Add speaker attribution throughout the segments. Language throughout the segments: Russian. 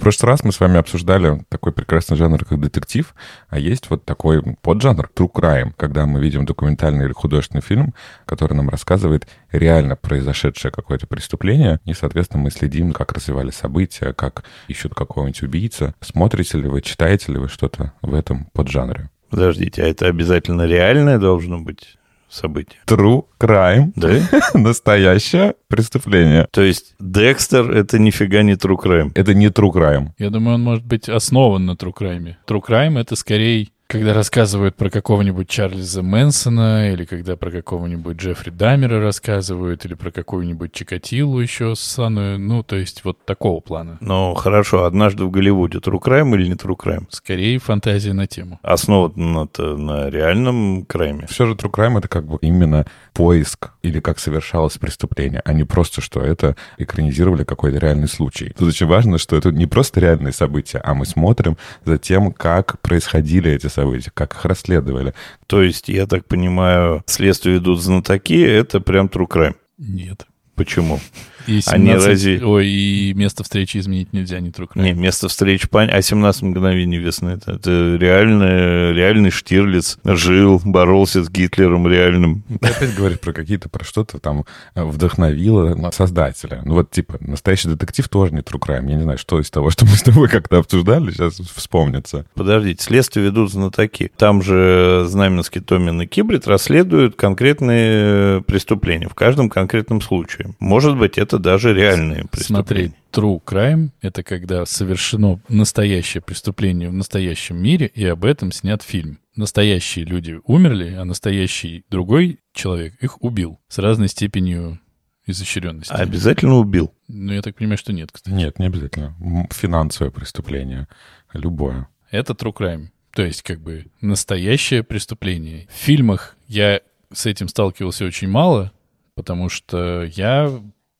Speaker 1: прошлый раз мы с вами обсуждали такой прекрасный жанр, как детектив, а есть вот такой поджанр true crime, когда мы видим документальный или художественный фильм, который нам рассказывает реально произошедшее какое-то преступление, и, соответственно, мы следим, как развивались события, как ищут какого-нибудь убийца. Смотрите ли вы, читаете ли вы что-то в этом поджанре?
Speaker 2: Подождите, а это обязательно реальное должно быть? Событие.
Speaker 1: True crime.
Speaker 2: Да?
Speaker 1: Настоящее преступление.
Speaker 2: То есть Декстер — это нифига не true crime.
Speaker 1: Это не true crime.
Speaker 3: Я думаю, он может быть основан на true crime. True crime — это скорее когда рассказывают про какого-нибудь Чарльза Мэнсона, или когда про какого-нибудь Джеффри Дамера рассказывают, или про какую-нибудь Чикатилу еще самую, ну, то есть вот такого плана.
Speaker 2: Ну, хорошо, однажды в Голливуде. True crime или не true crime?
Speaker 3: Скорее фантазия на тему.
Speaker 2: Основан на, на реальном крайме.
Speaker 1: Все же true crime — это как бы именно поиск или как совершалось преступление, а не просто, что это экранизировали какой-то реальный случай. Тут очень важно, что это не просто реальные события, а мы смотрим за тем, как происходили эти события событий, как их расследовали.
Speaker 2: То есть, я так понимаю, следствие идут знатоки, это прям true crime?
Speaker 3: Нет.
Speaker 2: Почему?
Speaker 3: И 17... Они разве... Ой, и место встречи изменить нельзя, не трудно.
Speaker 2: Не, место встречи, пань... а 17 мгновений весны. Это, это реальный, реальный Штирлиц жил, боролся с Гитлером реальным.
Speaker 1: Ты опять говоришь про какие-то, про что-то там э, вдохновило создателя. Ну вот, типа, настоящий детектив тоже не true crime. Я не знаю, что из того, что мы с тобой как-то обсуждали, сейчас вспомнится.
Speaker 2: Подождите, следствие ведут знатоки. Там же Знаменский, Томин и Кибрид расследуют конкретные преступления в каждом конкретном случае. Может быть, это даже реальные преступления.
Speaker 3: Смотри, true crime — это когда совершено настоящее преступление в настоящем мире, и об этом снят фильм. Настоящие люди умерли, а настоящий другой человек их убил с разной степенью изощренности.
Speaker 2: А обязательно убил?
Speaker 3: Ну, я так понимаю, что нет, кстати.
Speaker 1: Нет, не обязательно. Финансовое преступление. Любое.
Speaker 3: Это true crime. То есть, как бы, настоящее преступление. В фильмах я с этим сталкивался очень мало, потому что я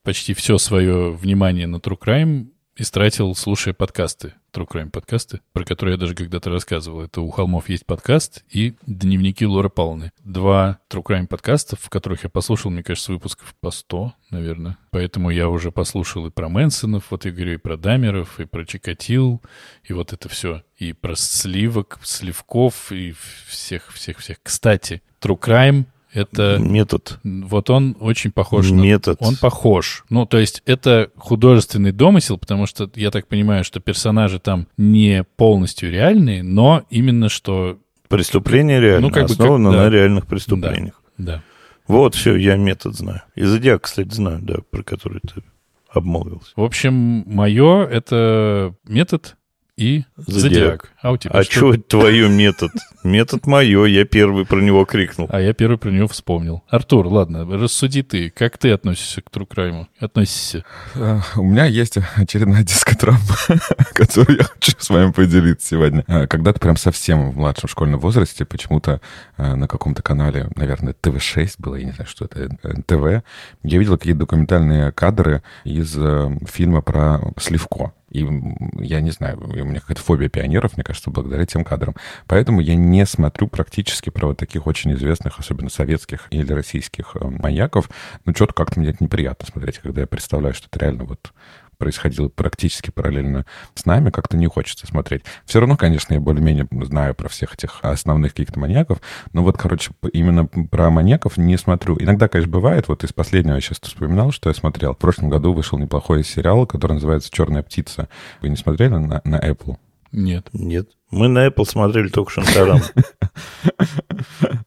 Speaker 3: почти все свое внимание на True Crime истратил, слушая подкасты, True Crime подкасты, про которые я даже когда-то рассказывал. Это «У холмов есть подкаст» и «Дневники Лоры Павловны». Два True Crime подкаста, в которых я послушал, мне кажется, выпусков по 100, наверное. Поэтому я уже послушал и про Мэнсонов, вот я говорю, и про Дамеров, и про Чикатил, и вот это все. И про Сливок, Сливков, и всех-всех-всех. Кстати, True Crime — это...
Speaker 2: Метод.
Speaker 3: Вот он очень похож
Speaker 2: Метод.
Speaker 3: на... Он похож. Ну, то есть это художественный домысел, потому что я так понимаю, что персонажи там не полностью реальные, но именно что...
Speaker 2: Преступление реально, ну, как основано бы, как, да. на реальных преступлениях.
Speaker 3: Да, да.
Speaker 2: Вот, все, я метод знаю. И зодиак, кстати, знаю, да, про который ты обмолвился.
Speaker 3: В общем, мое — это метод, и Зодиак. Зодиак.
Speaker 2: А у тебя А что твое метод? Метод мое, я первый про него крикнул.
Speaker 3: А я первый про него вспомнил. Артур, ладно, рассуди ты. Как ты относишься к Трукрайму? Относишься?
Speaker 1: А, у меня есть очередная дискотравма, которую я хочу с вами поделиться сегодня. А, когда-то прям совсем в младшем школьном возрасте почему-то а, на каком-то канале, наверное, ТВ-6 было, я не знаю, что это, НТВ, я видел какие-то документальные кадры из э, фильма про Сливко. И я не знаю, у меня какая-то фобия пионеров, мне кажется, благодаря тем кадрам. Поэтому я не смотрю практически про вот таких очень известных, особенно советских или российских э, маньяков. Ну, что-то как-то мне это неприятно смотреть, когда я представляю, что это реально вот происходило практически параллельно с нами, как-то не хочется смотреть. Все равно, конечно, я более-менее знаю про всех этих основных каких-то маньяков, но вот, короче, именно про маньяков не смотрю. Иногда, конечно, бывает, вот из последнего я сейчас вспоминал, что я смотрел. В прошлом году вышел неплохой сериал, который называется «Черная птица». Вы не смотрели на, на Apple?
Speaker 3: Нет.
Speaker 2: Нет. Мы на Apple смотрели только Шантарам.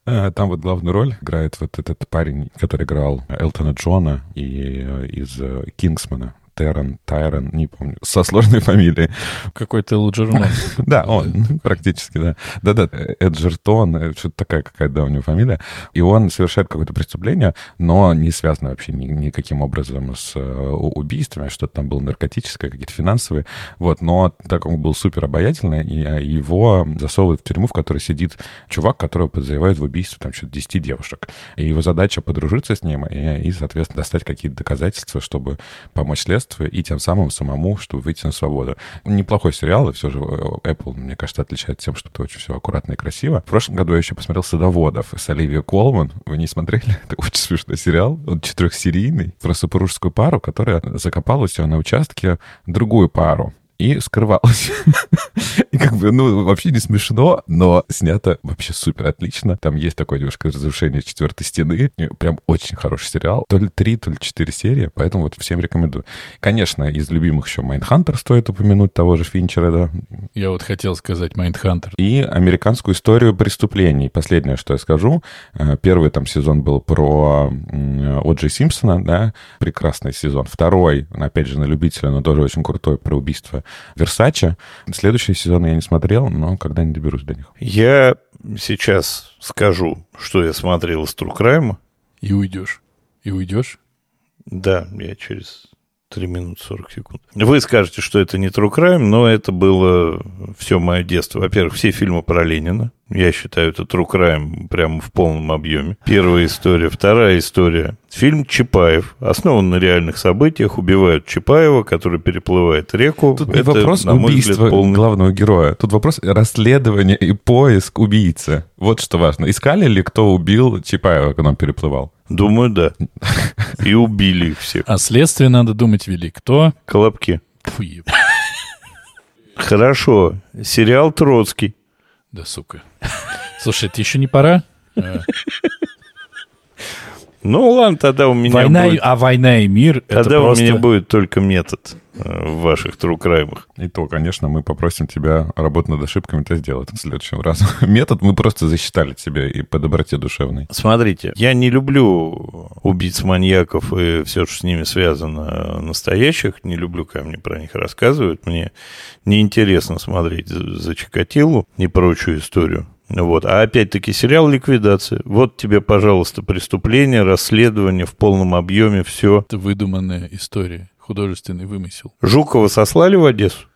Speaker 1: А, там вот главную роль играет вот этот парень, который играл Элтона Джона и э, из э, Кингсмана. Террен, Тайрон, не помню, со сложной фамилией.
Speaker 3: Какой-то Элджернон.
Speaker 1: Да, он, практически, да. Да-да, Эджертон, э, что-то такая какая-то, у него фамилия. И он совершает какое-то преступление, но не связано вообще ни, никаким образом с э, убийствами, что-то там было наркотическое, какие-то финансовые. Вот, но так он был супер обаятельный, и а, его засовывают в тюрьму, в которой сидит чувак, которого подозревают в убийстве там что-то 10 девушек. И его задача подружиться с ним и, и соответственно, достать какие-то доказательства, чтобы помочь следствию следствия и тем самым самому, чтобы выйти на свободу. Неплохой сериал, и все же э, Apple, мне кажется, отличается тем, что это очень все аккуратно и красиво. В прошлом году я еще посмотрел «Садоводов» с Оливией Колман. Вы не смотрели? Это очень смешной сериал. Он четырехсерийный про супружескую пару, которая закопала у себя на участке другую пару. И скрывалась. И как бы, ну, вообще не смешно, но снято вообще супер отлично. Там есть такое немножко разрушение четвертой стены. Прям очень хороший сериал. То ли три, то ли четыре серии, поэтому вот всем рекомендую. Конечно, из любимых еще Майндхантер стоит упомянуть, того же Финчера, да.
Speaker 3: Я вот хотел сказать Майндхантер.
Speaker 1: И американскую историю преступлений. Последнее, что я скажу. Э, Первый там сезон был про м, О'Джей Симпсона, да, прекрасный сезон. Второй, опять же, на любителя, но тоже очень крутой, про убийство Версача. Следующий сезон я не смотрел, но когда-нибудь доберусь до них.
Speaker 2: Я сейчас скажу, что я смотрел из Crime.
Speaker 3: И уйдешь. И уйдешь.
Speaker 2: Да, я через 3 минуты 40 секунд. Вы скажете, что это не True Crime, но это было все мое детство. Во-первых, все фильмы про Ленина. Я считаю, это True Crime прямо в полном объеме. Первая история. Вторая история. Фильм «Чапаев». Основан на реальных событиях. Убивают Чапаева, который переплывает реку.
Speaker 1: Тут не
Speaker 2: это,
Speaker 1: вопрос
Speaker 2: на
Speaker 1: убийства
Speaker 2: взгляд, полный
Speaker 1: главного героя. Тут вопрос расследования и поиск убийцы. Вот что важно. Искали ли, кто убил Чапаева, когда он переплывал?
Speaker 2: Думаю, да. И убили их всех.
Speaker 3: А следствие, надо думать, вели кто?
Speaker 2: Колобки.
Speaker 3: Фу, еб-
Speaker 2: Хорошо. Сериал «Троцкий».
Speaker 3: Да, сука. Слушай, это еще не пора?
Speaker 2: Ну, ладно, тогда у меня
Speaker 3: Война, и-
Speaker 2: будет...
Speaker 3: а война и мир — это
Speaker 2: Тогда
Speaker 3: просто...
Speaker 2: у меня будет только метод э, в ваших трукраймах.
Speaker 1: И то, конечно, мы попросим тебя работать над ошибками, это сделать в следующем разу. Метод мы просто засчитали тебе и по доброте душевной.
Speaker 2: Смотрите, я не люблю убийц, маньяков и все, что с ними связано, настоящих. Не люблю, когда мне про них рассказывают. Мне неинтересно смотреть за Чикатилу и прочую историю. Вот. А опять-таки сериал «Ликвидация». Вот тебе, пожалуйста, преступление, расследование в полном объеме, все.
Speaker 3: Это выдуманная история, художественный вымысел.
Speaker 2: Жукова сослали в Одессу?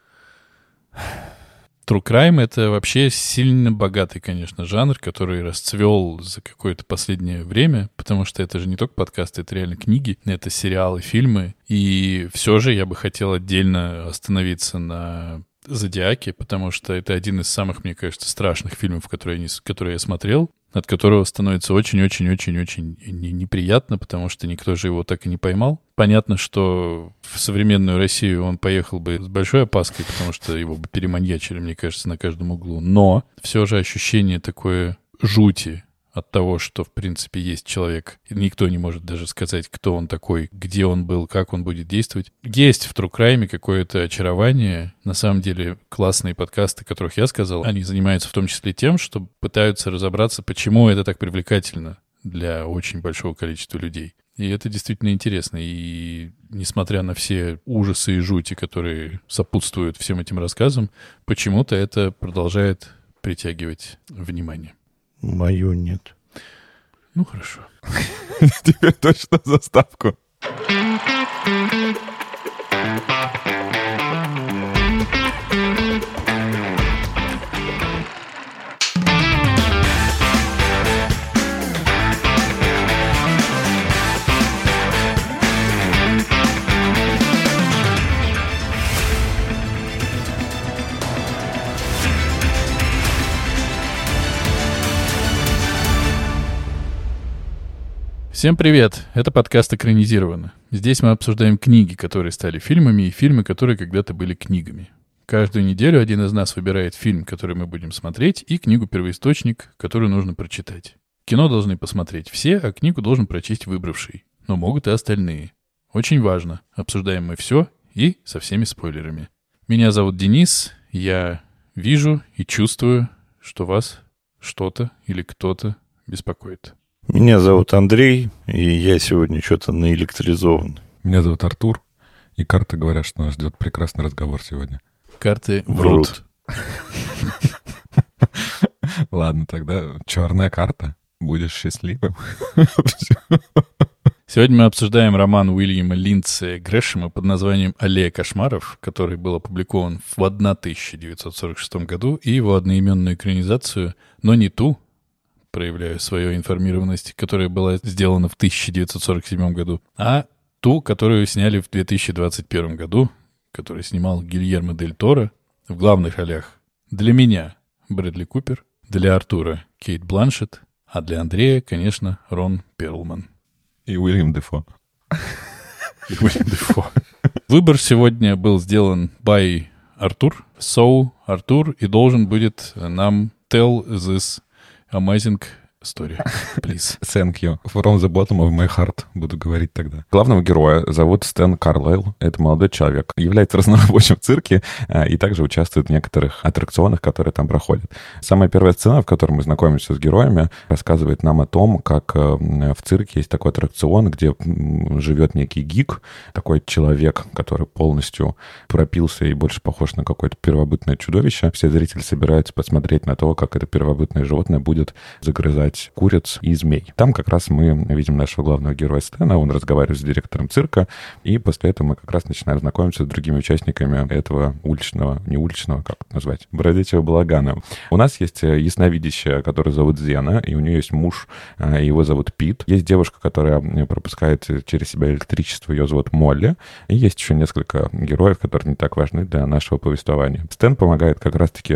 Speaker 3: True Crime — это вообще сильно богатый, конечно, жанр, который расцвел за какое-то последнее время, потому что это же не только подкасты, это реально книги, это сериалы, фильмы. И все же я бы хотел отдельно остановиться на «Зодиаке», потому что это один из самых, мне кажется, страшных фильмов, которые не которые я смотрел, от которого становится очень-очень-очень-очень не- неприятно, потому что никто же его так и не поймал. Понятно, что в современную Россию он поехал бы с большой опаской, потому что его бы переманьячили, мне кажется, на каждом углу. Но все же ощущение такое жути от того, что, в принципе, есть человек. Никто не может даже сказать, кто он такой, где он был, как он будет действовать. Есть в True Crime какое-то очарование. На самом деле, классные подкасты, которых я сказал, они занимаются в том числе тем, что пытаются разобраться, почему это так привлекательно для очень большого количества людей. И это действительно интересно. И несмотря на все ужасы и жути, которые сопутствуют всем этим рассказам, почему-то это продолжает притягивать внимание.
Speaker 2: Мою нет.
Speaker 3: Ну, хорошо.
Speaker 1: Теперь точно заставку.
Speaker 3: Всем привет! Это подкаст «Экранизировано». Здесь мы обсуждаем книги, которые стали фильмами, и фильмы, которые когда-то были книгами. Каждую неделю один из нас выбирает фильм, который мы будем смотреть, и книгу-первоисточник, которую нужно прочитать. Кино должны посмотреть все, а книгу должен прочесть выбравший. Но могут и остальные. Очень важно. Обсуждаем мы все и со всеми спойлерами. Меня зовут Денис. Я вижу и чувствую, что вас что-то или кто-то беспокоит.
Speaker 2: Меня зовут Андрей, и я сегодня что-то наэлектризован.
Speaker 1: Меня зовут Артур, и карты говорят, что нас ждет прекрасный разговор сегодня.
Speaker 3: Карты врут.
Speaker 1: Ладно, тогда черная карта. Будешь счастливым.
Speaker 3: Сегодня мы обсуждаем роман Уильяма Линдсея Грэшема под названием «Аллея кошмаров», который был опубликован в 1946 году, и его одноименную экранизацию, но не ту, проявляю свою информированность, которая была сделана в 1947 году, а ту, которую сняли в 2021 году, которую снимал Гильермо Дель Торо в главных ролях. Для меня Брэдли Купер, для Артура Кейт Бланшетт, а для Андрея, конечно, Рон Перлман.
Speaker 1: И Уильям Дефо.
Speaker 3: Уильям Дефо. Выбор сегодня был сделан by Артур. So, Артур и должен будет нам tell this amazing story, please.
Speaker 1: Thank you. From the bottom of my heart, буду говорить тогда. Главного героя зовут Стэн Карлайл. Это молодой человек. Является разнорабочим в цирке э, и также участвует в некоторых аттракционах, которые там проходят. Самая первая сцена, в которой мы знакомимся с героями, рассказывает нам о том, как э, в цирке есть такой аттракцион, где живет некий гик, такой человек, который полностью пропился и больше похож на какое-то первобытное чудовище. Все зрители собираются посмотреть на то, как это первобытное животное будет загрызать убивать куриц и змей. Там как раз мы видим нашего главного героя Стэна, он разговаривает с директором цирка, и после этого мы как раз начинаем знакомиться с другими участниками этого уличного, не уличного, как это назвать, бродячего балагана. У нас есть э, ясновидящая, которая зовут Зена, и у нее есть муж, э, его зовут Пит. Есть девушка, которая э, пропускает через себя электричество, ее зовут Молли. И есть еще несколько героев, которые не так важны для нашего повествования. Стэн помогает как раз-таки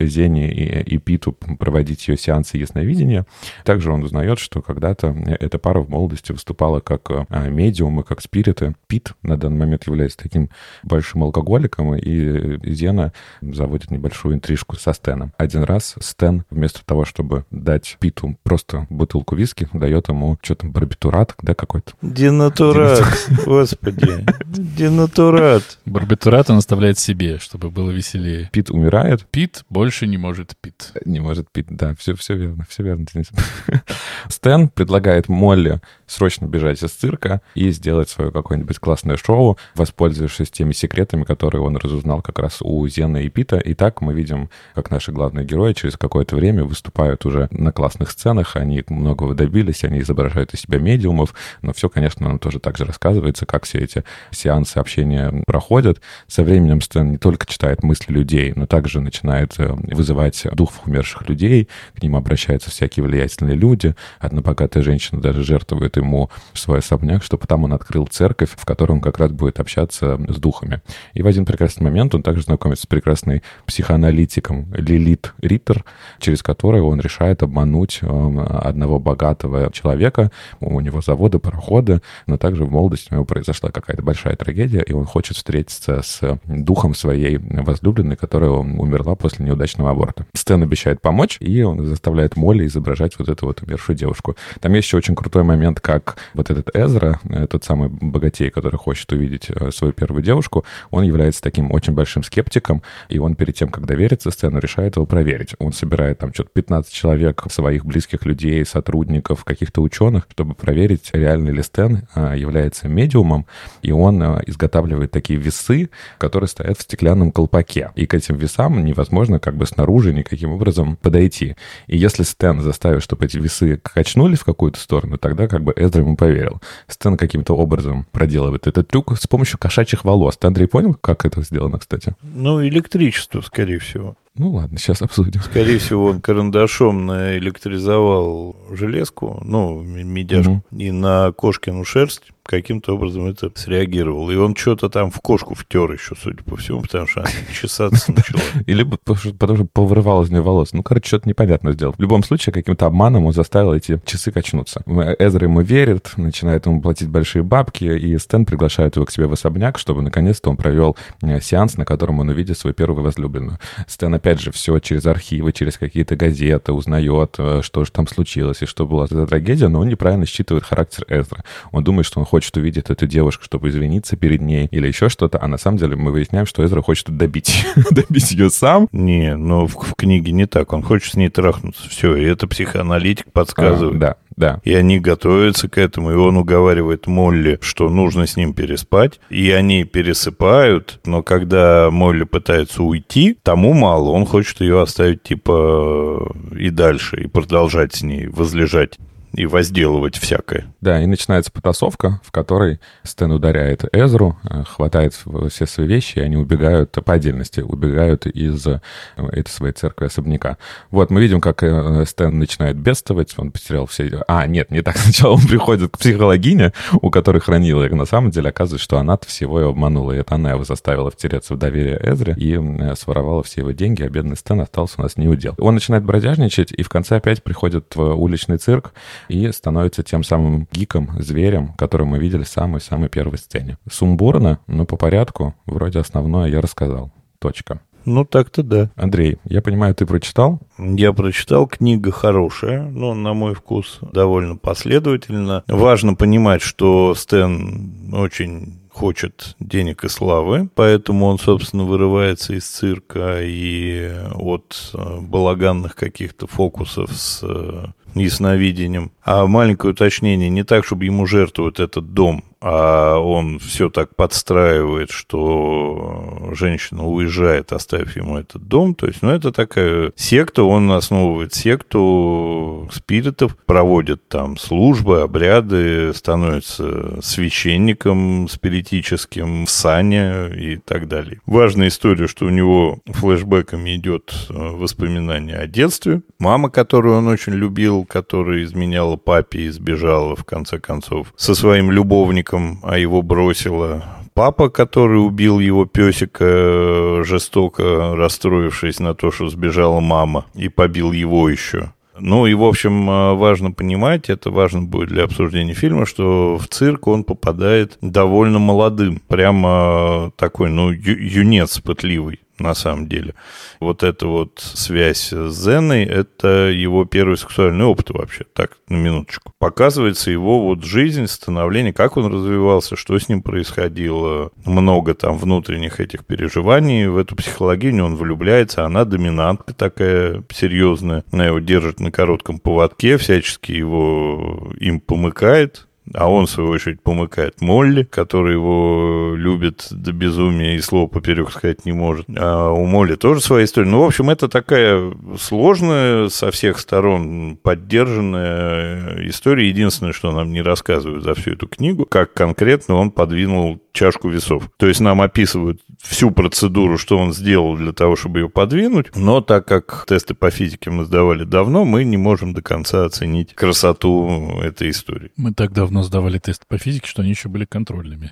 Speaker 1: Зене и, и Питу проводить ее сеансы ясновидения, также он узнает, что когда-то эта пара в молодости выступала как а, медиумы, как спириты. Пит на данный момент является таким большим алкоголиком, и Зена заводит небольшую интрижку со Стэном. Один раз Стэн вместо того, чтобы дать Питу просто бутылку виски, дает ему что там, барбитурат, да, какой-то?
Speaker 2: Денатурат, господи, денатурат.
Speaker 3: Барбитурат он оставляет себе, чтобы было веселее.
Speaker 1: Пит умирает.
Speaker 3: Пит больше не может пить.
Speaker 1: Не может пить, да, все, все верно, все верно. Стэн предлагает Молли срочно бежать из цирка и сделать свое какое-нибудь классное шоу, воспользовавшись теми секретами, которые он разузнал как раз у Зены и Пита. И так мы видим, как наши главные герои через какое-то время выступают уже на классных сценах, они многого добились, они изображают из себя медиумов, но все, конечно, нам тоже также рассказывается, как все эти сеансы общения проходят. Со временем Стэн не только читает мысли людей, но также начинает э, вызывать духов умерших людей, к ним обращаются всякие влиятельные люди. Одна богатая женщина даже жертвует ему свой особняк, чтобы там он открыл церковь, в которой он как раз будет общаться с духами. И в один прекрасный момент он также знакомится с прекрасной психоаналитиком Лилит Риттер, через которую он решает обмануть эм, одного богатого человека. У него заводы, пароходы, но также в молодости у него произошла какая-то большая трагедия, и он хочет встретиться с духом своей возлюбленной, которая умерла после неудачного аборта. Стэн обещает помочь, и он заставляет Молли изображать изображать вот эту вот умершую девушку. Там есть еще очень крутой момент, как вот этот Эзра, э, тот самый богатей, который хочет увидеть э, свою первую девушку, он является таким очень большим скептиком, и он перед тем, как довериться сцену, решает его проверить. Он собирает там что-то 15 человек, своих близких людей, сотрудников, каких-то ученых, чтобы проверить, реально ли Стэн э, является медиумом, и он изготавливает такие весы, которые стоят в стеклянном колпаке. И к этим весам невозможно как бы снаружи никаким образом подойти. И если Стэн заставит представив, чтобы эти весы качнулись в какую-то сторону, тогда как бы Эзра ему поверил. Стэн каким-то образом проделывает этот трюк с помощью кошачьих волос. Ты, Андрей, понял, как это сделано, кстати?
Speaker 2: Ну, электричество, скорее всего.
Speaker 1: Ну ладно, сейчас обсудим.
Speaker 2: Скорее всего, он карандашом наэлектризовал железку, ну, медяшку, угу. и на кошкину шерсть каким-то образом это среагировал. И он что-то там в кошку втер еще, судя по всему, потому что она чесаться начала.
Speaker 1: Или потому что повырывал из нее волос. Ну, короче, что-то непонятно сделал. В любом случае, каким-то обманом он заставил эти часы качнуться. Эзра ему верит, начинает ему платить большие бабки, и Стэн приглашает его к себе в особняк, чтобы наконец-то он провел э, сеанс, на котором он увидит свою первую возлюбленную. Стэн, опять же, все через архивы, через какие-то газеты узнает, э, что же там случилось и что была за трагедия, но он неправильно считывает характер Эзра. Он думает, что он хочет увидеть эту девушку, чтобы извиниться перед ней или еще что-то, а на самом деле мы выясняем, что Эзра хочет добить, добить ее сам.
Speaker 2: Не, но в, в книге не так. Он хочет с ней трахнуться. Все, и это психоаналитик подсказывает.
Speaker 1: А, да, да.
Speaker 2: И они готовятся к этому, и он уговаривает Молли, что нужно с ним переспать. И они пересыпают, но когда Молли пытается уйти, тому мало. Он хочет ее оставить, типа, и дальше, и продолжать с ней возлежать и возделывать всякое.
Speaker 1: Да, и начинается потасовка, в которой Стэн ударяет Эзру, э, хватает все свои вещи, и они убегают по отдельности, убегают из э, этой своей церкви особняка. Вот, мы видим, как э, Стэн начинает бедствовать, он потерял все... А, нет, не так. Сначала он приходит к психологине, у которой хранила их. На самом деле оказывается, что она всего его обманула, и это она его заставила втереться в доверие Эзре и своровала все его деньги, а бедный Стэн остался у нас не удел. Он начинает бродяжничать, и в конце опять приходит в уличный цирк, и становится тем самым гиком, зверем, который мы видели в самой-самой первой сцене. Сумбурно, но по порядку, вроде основное я рассказал. точка.
Speaker 2: Ну, так-то да.
Speaker 1: Андрей, я понимаю, ты прочитал?
Speaker 2: Я прочитал, книга хорошая, но, на мой вкус, довольно последовательно. Важно понимать, что Стэн очень хочет денег и славы, поэтому он, собственно, вырывается из цирка и от э, балаганных каких-то фокусов с э, ясновидением. А маленькое уточнение, не так, чтобы ему жертвовать этот дом, а он все так подстраивает, что женщина уезжает, оставив ему этот дом. То есть, ну, это такая секта, он основывает секту спиритов, проводит там службы, обряды, становится священником спиритическим в сане и так далее. Важная история, что у него флешбеками идет э, воспоминание о детстве. Мама, которую он очень любил, которая изменяла папе и сбежала, в конце концов, со своим любовником, а его бросила. Папа, который убил его песика, жестоко расстроившись на то, что сбежала мама, и побил его еще. Ну и, в общем, важно понимать, это важно будет для обсуждения фильма, что в цирк он попадает довольно молодым, прямо такой, ну, ю- юнец пытливый на самом деле. Вот эта вот связь с Зеной, это его первый сексуальный опыт вообще, так, на минуточку. Показывается его вот жизнь, становление, как он развивался, что с ним происходило. Много там внутренних этих переживаний. В эту психологиню он влюбляется, она доминантка такая серьезная. Она его держит на коротком поводке, всячески его им помыкает, а он, в свою очередь, помыкает Молли, который его любит до безумия и слова поперек сказать не может. А у Молли тоже своя история. Ну, в общем, это такая сложная, со всех сторон поддержанная история. Единственное, что нам не рассказывают за всю эту книгу, как конкретно он подвинул чашку весов. То есть нам описывают всю процедуру, что он сделал для того, чтобы ее подвинуть, но так как тесты по физике мы сдавали давно, мы не можем до конца оценить красоту этой истории.
Speaker 3: Мы так давно сдавали тесты по физике, что они еще были контрольными.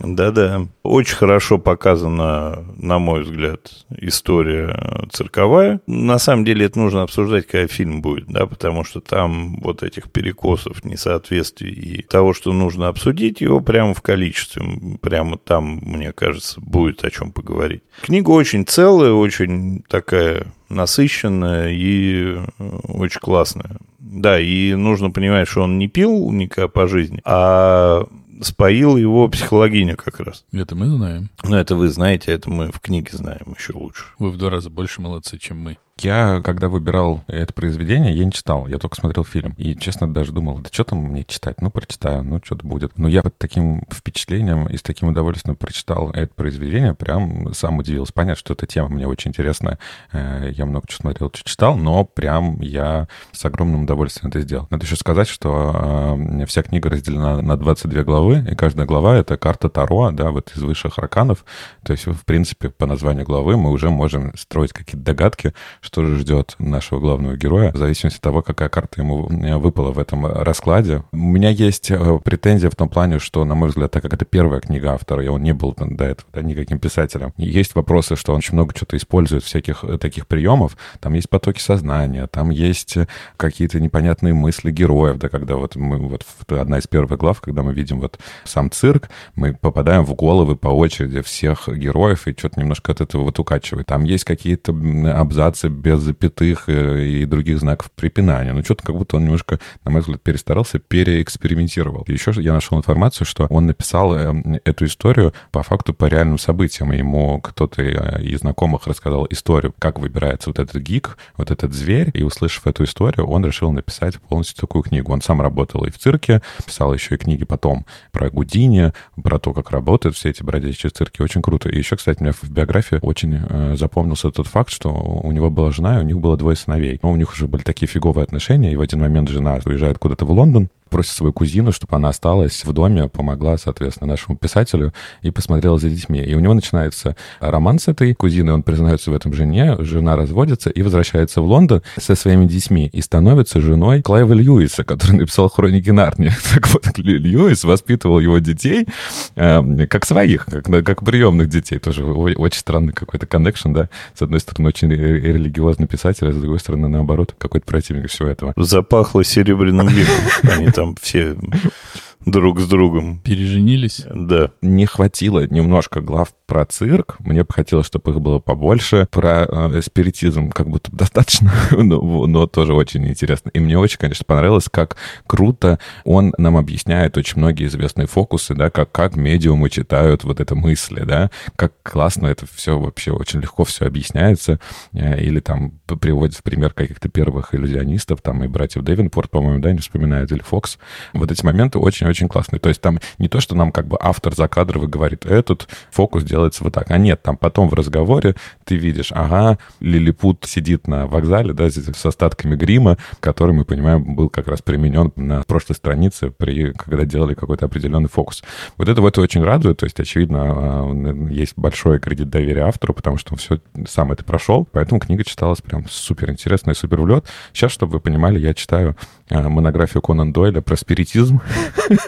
Speaker 2: Да-да. Очень хорошо показана, на мой взгляд, история цирковая. На самом деле это нужно обсуждать, когда фильм будет, да, потому что там вот этих перекосов, несоответствий и того, что нужно обсудить, его прямо в количестве. Прямо там, мне кажется, будет о чем поговорить. Книга очень целая, очень такая насыщенная и очень классная. Да, и нужно понимать, что он не пил никогда по жизни, а споил его психологиня как раз.
Speaker 3: Это мы знаем.
Speaker 2: Ну, это вы знаете, это мы в книге знаем еще лучше.
Speaker 3: Вы в два раза больше молодцы, чем мы.
Speaker 1: Я, когда выбирал это произведение, я не читал, я только смотрел фильм. И, честно, даже думал, да что там мне читать? Ну, прочитаю, ну, что-то будет. Но я под таким впечатлением и с таким удовольствием прочитал это произведение, прям сам удивился. Понятно, что эта тема мне очень интересная. Э, я много чего смотрел, что читал, но прям я с огромным удовольствием это сделал. Надо еще сказать, что э, вся книга разделена на 22 главы, и каждая глава — это карта Таро, да, вот из высших арканов. То есть, в принципе, по названию главы мы уже можем строить какие-то догадки, что же ждет нашего главного героя, в зависимости от того, какая карта ему э, выпала в этом раскладе. У меня есть э, претензия в том плане, что, на мой взгляд, так как это первая книга автора, и он не был до этого да, никаким писателем, есть вопросы, что он очень много что-то использует, всяких э, таких приемов. Там есть потоки сознания, там есть какие-то непонятные мысли героев, да, когда вот мы, вот одна из первых глав, когда мы видим вот сам цирк, мы попадаем в головы по очереди всех героев, и что-то немножко от этого вот укачивает. Там есть какие-то абзацы без запятых э, и других знаков препинания. Ну, что-то как будто он немножко, на мой взгляд, перестарался, переэкспериментировал. Еще я нашел информацию, что он написал э, эту историю по факту по реальным событиям. Ему кто-то э, из знакомых рассказал историю, как выбирается вот этот гик, вот этот зверь, и услышав эту историю, он решил написать полностью такую книгу. Он сам работал и в цирке, писал еще и книги потом про Гудини, про то, как работают все эти бродячие цирки. Очень круто. И еще, кстати, мне в биографии очень запомнился тот факт, что у него была жена, и у них было двое сыновей. Но у них уже были такие фиговые отношения, и в один момент жена уезжает куда-то в Лондон, просит свою кузину, чтобы она осталась в доме, помогла, соответственно, нашему писателю и посмотрела за детьми. И у него начинается роман с этой кузиной, он признается в этом жене, жена разводится и возвращается в Лондон со своими детьми и становится женой Клайва Льюиса, который написал «Хроники Нарнии». Так вот, Льюис воспитывал его детей э, как своих, как, как приемных детей. Тоже очень странный какой-то коннекшн, да? С одной стороны, очень религиозный писатель, а с другой стороны, наоборот, какой-то противник всего этого.
Speaker 2: Запахло серебряным веком. Они там все друг с другом.
Speaker 3: Переженились?
Speaker 2: Да.
Speaker 1: Не хватило немножко глав про цирк. Мне бы хотелось, чтобы их было побольше. Про э, спиритизм как будто достаточно, но, но тоже очень интересно. И мне очень, конечно, понравилось, как круто он нам объясняет очень многие известные фокусы, да, как, как медиумы читают вот это мысли, да, как классно это все вообще очень легко все объясняется. Э, или там приводит в пример каких-то первых иллюзионистов, там и братьев Дэвенпорт, по-моему, да, не вспоминают, или Фокс. Вот эти моменты очень-очень классные. То есть там не то, что нам как бы автор закадровый говорит, этот фокус делается вот так, а нет, там потом в разговоре ты видишь, ага, Лилипут сидит на вокзале, да, здесь с остатками грима, который, мы понимаем, был как раз применен на прошлой странице, при, когда делали какой-то определенный фокус. Вот это вот очень радует, то есть, очевидно, а, есть большой кредит доверия автору, потому что он все сам это прошел, поэтому книга читалась прям супер интересно и супер в лед. Сейчас, чтобы вы понимали, я читаю а, монографию Конан Дойля про спиритизм.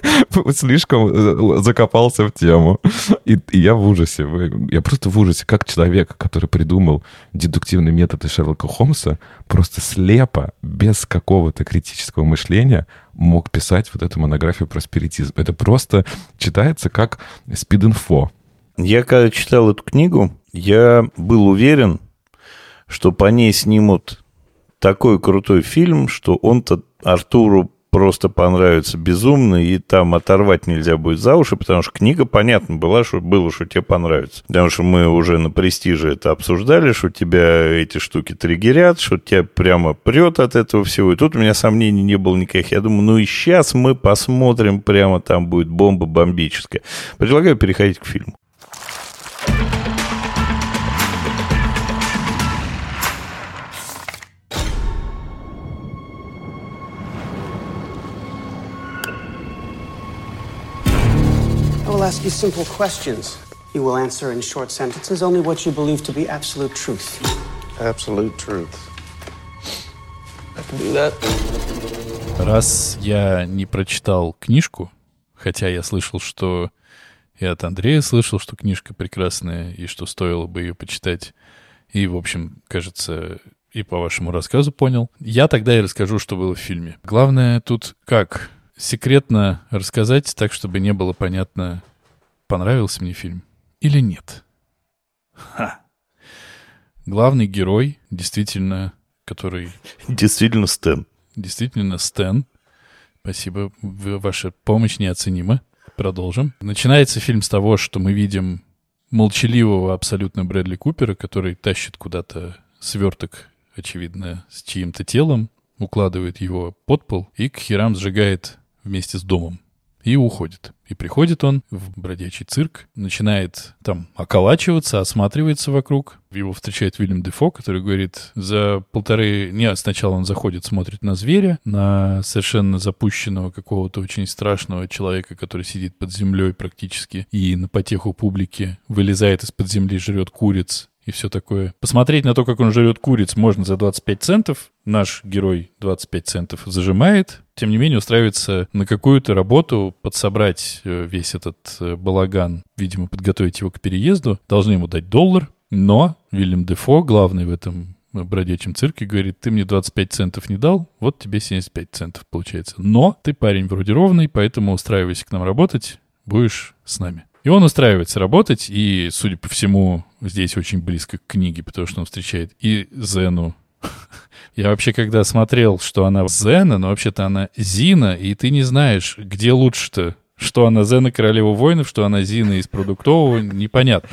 Speaker 1: Слишком э, закопался в тему. И, и я в ужасе. Я просто в ужасе, как человек, который придумал дедуктивный метод из Шерлока Холмса, просто слепо, без какого-то критического мышления, мог писать вот эту монографию про спиритизм. Это просто читается как спид-инфо.
Speaker 2: Я когда читал эту книгу, я был уверен, что по ней снимут такой крутой фильм, что он-то Артуру просто понравится безумно, и там оторвать нельзя будет за уши, потому что книга, понятно, была, что было, что тебе понравится. Потому что мы уже на престиже это обсуждали, что тебя эти штуки триггерят, что тебя прямо прет от этого всего. И тут у меня сомнений не было никаких. Я думаю, ну и сейчас мы посмотрим, прямо там будет бомба бомбическая. Предлагаю переходить к фильму.
Speaker 4: Ask you simple questions. You will answer in short sentences only what you believe to be absolute truth.
Speaker 5: Absolute truth. I can do that.
Speaker 3: Раз я не прочитал книжку, хотя я слышал, что и от Андрея слышал, что книжка прекрасная, и что стоило бы ее почитать. И, в общем, кажется, и по вашему рассказу понял. Я тогда и расскажу, что было в фильме. Главное тут как секретно рассказать так, чтобы не было понятно, понравился мне фильм или нет. Ха. Главный герой, действительно, который...
Speaker 2: Действительно Стэн.
Speaker 3: Действительно Стэн. Спасибо, ваша помощь неоценима. Продолжим. Начинается фильм с того, что мы видим молчаливого абсолютно Брэдли Купера, который тащит куда-то сверток, очевидно, с чьим-то телом, укладывает его под пол и к херам сжигает вместе с домом и уходит. И приходит он в бродячий цирк, начинает там околачиваться, осматривается вокруг. Его встречает Вильям Дефо, который говорит, за полторы... Не, сначала он заходит, смотрит на зверя, на совершенно запущенного какого-то очень страшного человека, который сидит под землей практически, и на потеху публики вылезает из-под земли, жрет куриц, и все такое. Посмотреть на то, как он жрет куриц, можно за 25 центов. Наш герой 25 центов зажимает. Тем не менее, устраивается на какую-то работу, подсобрать э, весь этот э, балаган, видимо, подготовить его к переезду. Должны ему дать доллар, но Вильям Дефо, главный в этом бродячем цирке, говорит, ты мне 25 центов не дал, вот тебе 75 центов получается. Но ты парень вроде ровный, поэтому устраивайся к нам работать, будешь с нами. И он устраивается работать, и, судя по всему, здесь очень близко к книге, потому что он встречает и Зену. Я вообще, когда смотрел, что она Зена, но вообще-то она Зина, и ты не знаешь, где лучше-то, что она Зена Королева воинов, что она Зина из продуктового, непонятно.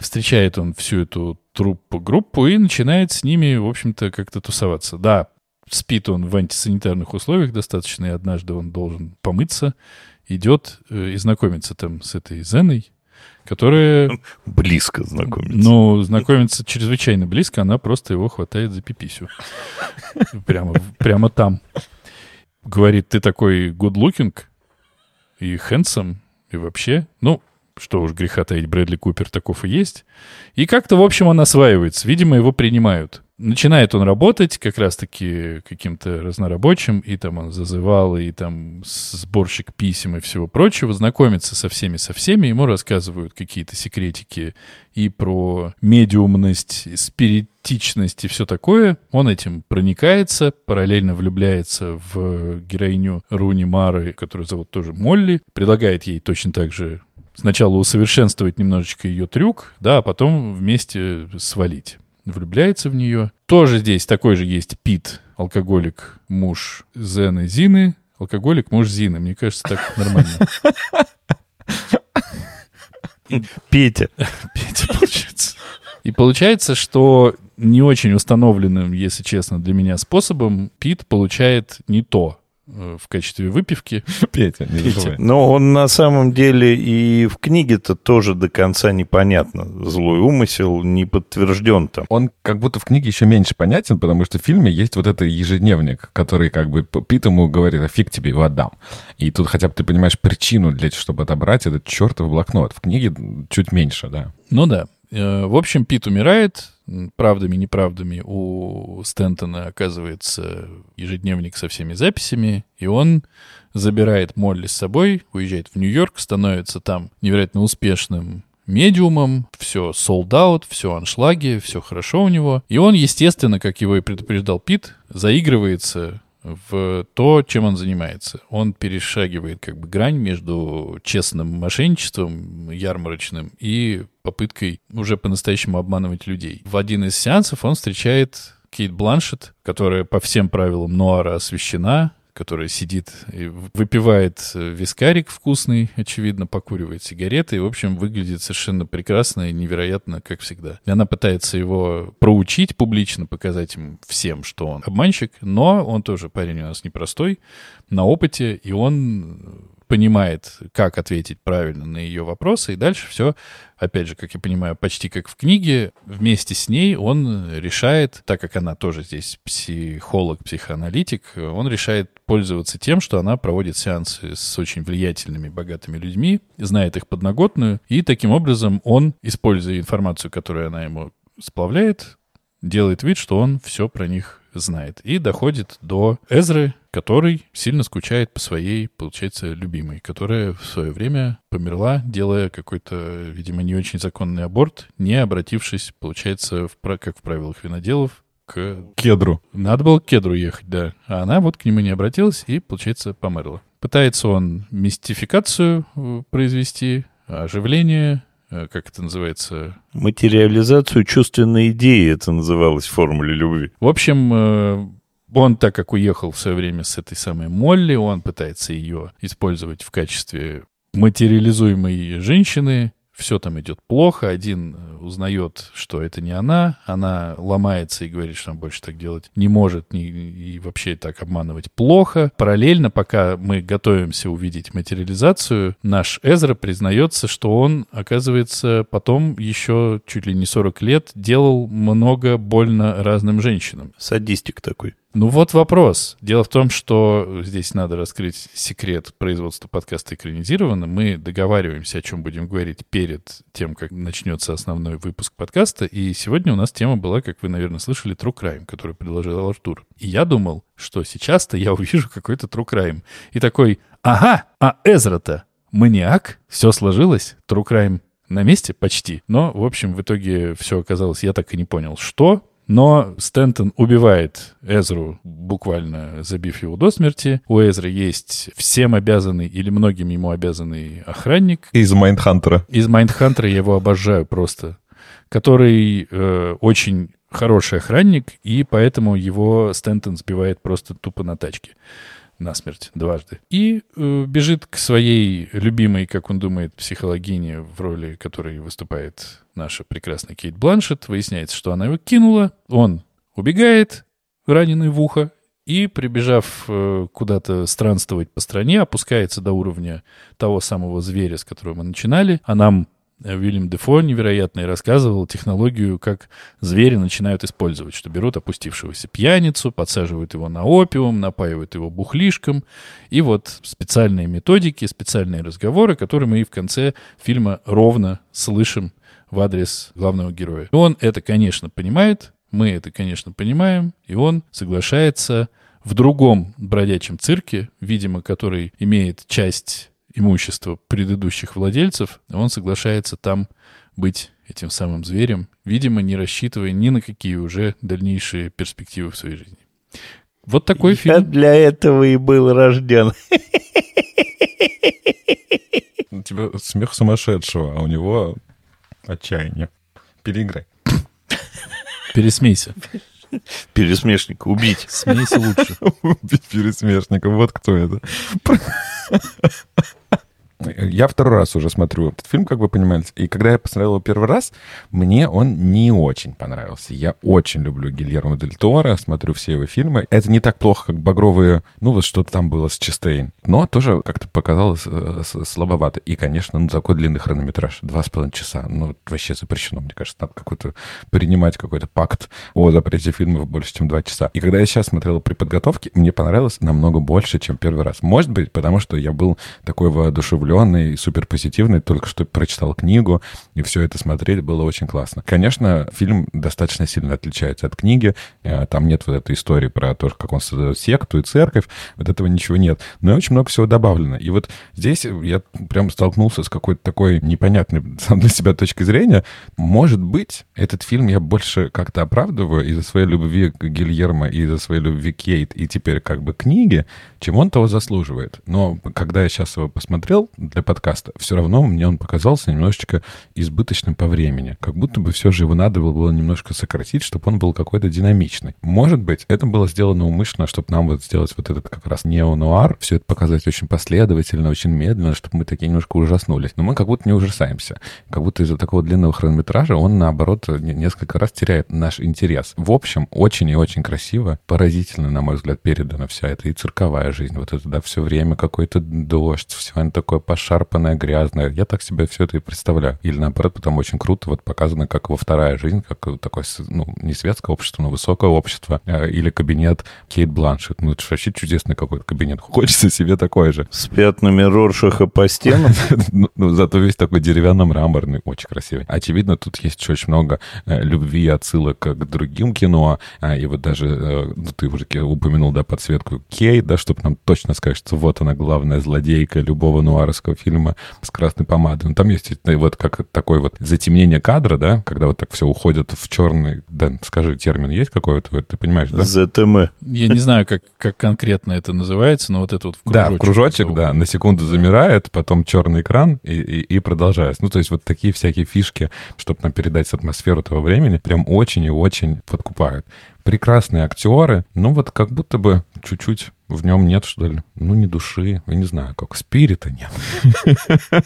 Speaker 3: Встречает он всю эту труппу-группу и начинает с ними, в общем-то, как-то тусоваться. Да, спит он в антисанитарных условиях достаточно, и однажды он должен помыться, идет э, и знакомится там с этой Зеной, которая...
Speaker 2: Близко знакомится.
Speaker 3: Ну, знакомится чрезвычайно близко, она просто его хватает за пиписю. Прямо, прямо там. Говорит, ты такой good looking и handsome, и вообще, ну, что уж греха таить, Брэдли Купер таков и есть. И как-то, в общем, он осваивается. Видимо, его принимают. Начинает он работать как раз-таки каким-то разнорабочим, и там он зазывал, и там сборщик писем и всего прочего, знакомится со всеми, со всеми, ему рассказывают какие-то секретики и про медиумность, спиритичность и все такое. Он этим проникается, параллельно влюбляется в героиню Руни Мары, которую зовут тоже Молли, предлагает ей точно так же сначала усовершенствовать немножечко ее трюк, да, а потом вместе свалить. Влюбляется в нее. Тоже здесь такой же есть Пит, алкоголик, муж Зены Зины, алкоголик, муж Зины. Мне кажется, так нормально.
Speaker 2: Петя.
Speaker 3: Петя, получается. И получается, что не очень установленным, если честно, для меня способом Пит получает не то, в качестве выпивки.
Speaker 1: Петя, не забывай.
Speaker 2: Но он на самом деле и в книге-то тоже до конца непонятно. Злой умысел не подтвержден там.
Speaker 1: Он как будто в книге еще меньше понятен, потому что в фильме есть вот этот ежедневник, который как бы Пит ему говорит, а фиг тебе его отдам. И тут хотя бы ты понимаешь причину, для, чтобы отобрать этот чертов блокнот. В книге чуть меньше, да.
Speaker 3: Ну да. Э, в общем, Пит умирает, правдами, неправдами у Стентона оказывается ежедневник со всеми записями, и он забирает Молли с собой, уезжает в Нью-Йорк, становится там невероятно успешным медиумом, все sold out, все аншлаги, все хорошо у него. И он, естественно, как его и предупреждал Пит, заигрывается в то, чем он занимается. Он перешагивает как бы грань между честным мошенничеством ярмарочным и попыткой уже по-настоящему обманывать людей. В один из сеансов он встречает Кейт Бланшет, которая по всем правилам Нуара освещена, который сидит и выпивает э, вискарик вкусный, очевидно, покуривает сигареты, и, в общем, выглядит совершенно прекрасно и невероятно, как всегда. И она пытается его проучить публично, показать им всем, что он обманщик, но он тоже парень у нас непростой, на опыте, и он понимает, как ответить правильно на ее вопросы, и дальше все, опять же, как я понимаю, почти как в книге, вместе с ней он решает, так как она тоже здесь психолог, психоаналитик, он решает пользоваться тем, что она проводит сеансы с очень влиятельными, богатыми людьми, знает их подноготную, и таким образом он, используя информацию, которую она ему сплавляет, делает вид, что он все про них знает. И доходит до Эзры, который сильно скучает по своей, получается, любимой, которая в свое время померла, делая какой-то, видимо, не очень законный аборт, не обратившись, получается, в, как в правилах виноделов, к
Speaker 1: кедру.
Speaker 3: Надо было к кедру ехать, да. А она вот к нему не обратилась и, получается, померла. Пытается он мистификацию э, произвести, оживление, Э, как это называется?
Speaker 2: Материализацию чувственной идеи это называлось в формуле любви.
Speaker 3: В общем, э, он, так как уехал в свое время с этой самой Молли, он пытается ее использовать в качестве материализуемой женщины, все там идет плохо, один узнает, что это не она, она ломается и говорит, что она больше так делать не может, не, и вообще так обманывать плохо. Параллельно, пока мы готовимся увидеть материализацию, наш Эзра признается, что он, оказывается, потом еще чуть ли не 40 лет делал много больно разным женщинам.
Speaker 2: Садистик такой.
Speaker 3: Ну вот вопрос. Дело в том, что здесь надо раскрыть секрет производства подкаста экранизированно. Мы договариваемся, о чем будем говорить перед тем, как начнется основной выпуск подкаста. И сегодня у нас тема была, как вы, наверное, слышали, True Crime, который предложил Артур. И я думал, что сейчас-то я увижу какой-то True Crime. И такой, ага, а Эзра-то маниак? Все сложилось? True Crime на месте почти. Но, в общем, в итоге все оказалось, я так и не понял, что, но Стентон убивает Эзру, буквально забив его до смерти. У Эзры есть всем обязанный или многим ему обязанный охранник.
Speaker 1: Из Майндхантера.
Speaker 3: Из Майндхантера я его обожаю просто. Который э, очень хороший охранник, и поэтому его Стентон сбивает просто тупо на тачке насмерть дважды. И э, бежит к своей любимой, как он думает, психологине, в роли которой выступает наша прекрасная Кейт Бланшет. Выясняется, что она его кинула. Он убегает, раненый в ухо, и, прибежав э, куда-то странствовать по стране, опускается до уровня того самого зверя, с которого мы начинали. А нам Вильям Дефо невероятный рассказывал технологию, как звери начинают использовать, что берут опустившегося пьяницу, подсаживают его на опиум, напаивают его бухлишком, и вот специальные методики, специальные разговоры, которые мы и в конце фильма ровно слышим в адрес главного героя. Он это, конечно, понимает, Мы это, конечно, понимаем, и он соглашается в другом бродячем цирке, видимо, который имеет часть имущества предыдущих владельцев, он соглашается там быть этим самым зверем, видимо, не рассчитывая ни на какие уже дальнейшие перспективы в своей жизни. Вот такой
Speaker 2: Я
Speaker 3: фильм.
Speaker 2: для этого и был рожден.
Speaker 1: У тебя смех сумасшедшего, а у него отчаяние. Переиграй.
Speaker 3: Пересмейся.
Speaker 2: Пересмешника убить.
Speaker 3: Смейся лучше.
Speaker 1: Убить пересмешника, вот кто это. Я второй раз уже смотрю этот фильм, как вы понимаете. И когда я посмотрел его первый раз, мне он не очень понравился. Я очень люблю Гильермо Дель Торо, смотрю все его фильмы. Это не так плохо, как «Багровые», ну вот что-то там было с Честейн. Но тоже как-то показалось э, слабовато. И, конечно, ну такой длинный хронометраж, два с половиной часа. Ну, вообще запрещено, мне кажется. Надо какой-то принимать какой-то пакт о запрете фильмов больше, чем два часа. И когда я сейчас смотрел при подготовке, мне понравилось намного больше, чем первый раз. Может быть, потому что я был такой воодушевленный супер позитивный, только что прочитал книгу, и все это смотреть было очень классно. Конечно, фильм достаточно сильно отличается от книги. Э, Там нет вот этой истории про то, как он создает секту и церковь. Вот этого ничего нет. Но очень много всего добавлено. И вот здесь я прям столкнулся с какой-то такой непонятной сам для себя точки зрения. Может быть, этот фильм я больше как-то оправдываю из-за своей любви к Гильермо и из-за своей любви к Кейт и теперь как бы книги, чем он того заслуживает. Но когда я сейчас его посмотрел для подкаста, все равно мне он показался немножечко избыточным по времени. Как будто бы все же его надо было, немножко сократить, чтобы он был какой-то динамичный. Может быть, это было сделано умышленно, чтобы нам вот сделать вот этот как раз неонуар, все это показать очень последовательно, очень медленно, чтобы мы такие немножко ужаснулись. Но мы как будто не ужасаемся. Как будто из-за такого длинного хронометража он, наоборот, не- несколько раз теряет наш интерес. В общем, очень и очень красиво, поразительно, на мой взгляд, передана вся эта и цирковая жизнь. Вот это, да, все время какой-то дождь, все оно такое пошарпанное, грязное. Я так себе все это и представляю. Или наоборот, потом очень круто вот показано, как его вторая жизнь, как такое, ну, не светское общество, но высокое общество, э, или кабинет Кейт Бланшет. Ну, это же вообще чудесный какой-то кабинет. Хочется себе такой же.
Speaker 2: С пятнами Роршаха по стенам.
Speaker 1: Ну, ну, зато весь такой деревянно-мраморный, очень красивый. Очевидно, тут есть очень много э, любви и отсылок к другим кино. А, и вот даже, э, ну, ты уже упомянул, да, подсветку Кейт, да, чтобы нам точно сказать, что вот она главная злодейка любого нуаровского фильма с красной помадой. Ну, там есть э, вот как такое вот затемнение кадра, да, когда вот так все уходит в черный... Да, скажи, термин есть какой-то? Ты понимаешь, да?
Speaker 2: ЗТМ.
Speaker 3: Я не знаю, как, как конкретно это называется, но вот это вот в
Speaker 1: Да, в кружочек, да, на секунду замирает, потом черный экран и, и, и продолжается. Ну, то есть вот такие всякие фишки, чтобы нам передать атмосферу того времени, прям очень и очень подкупают. Прекрасные актеры, ну вот как будто бы чуть-чуть в нем нет, что ли, ну, не души, я не знаю, как спирита нет.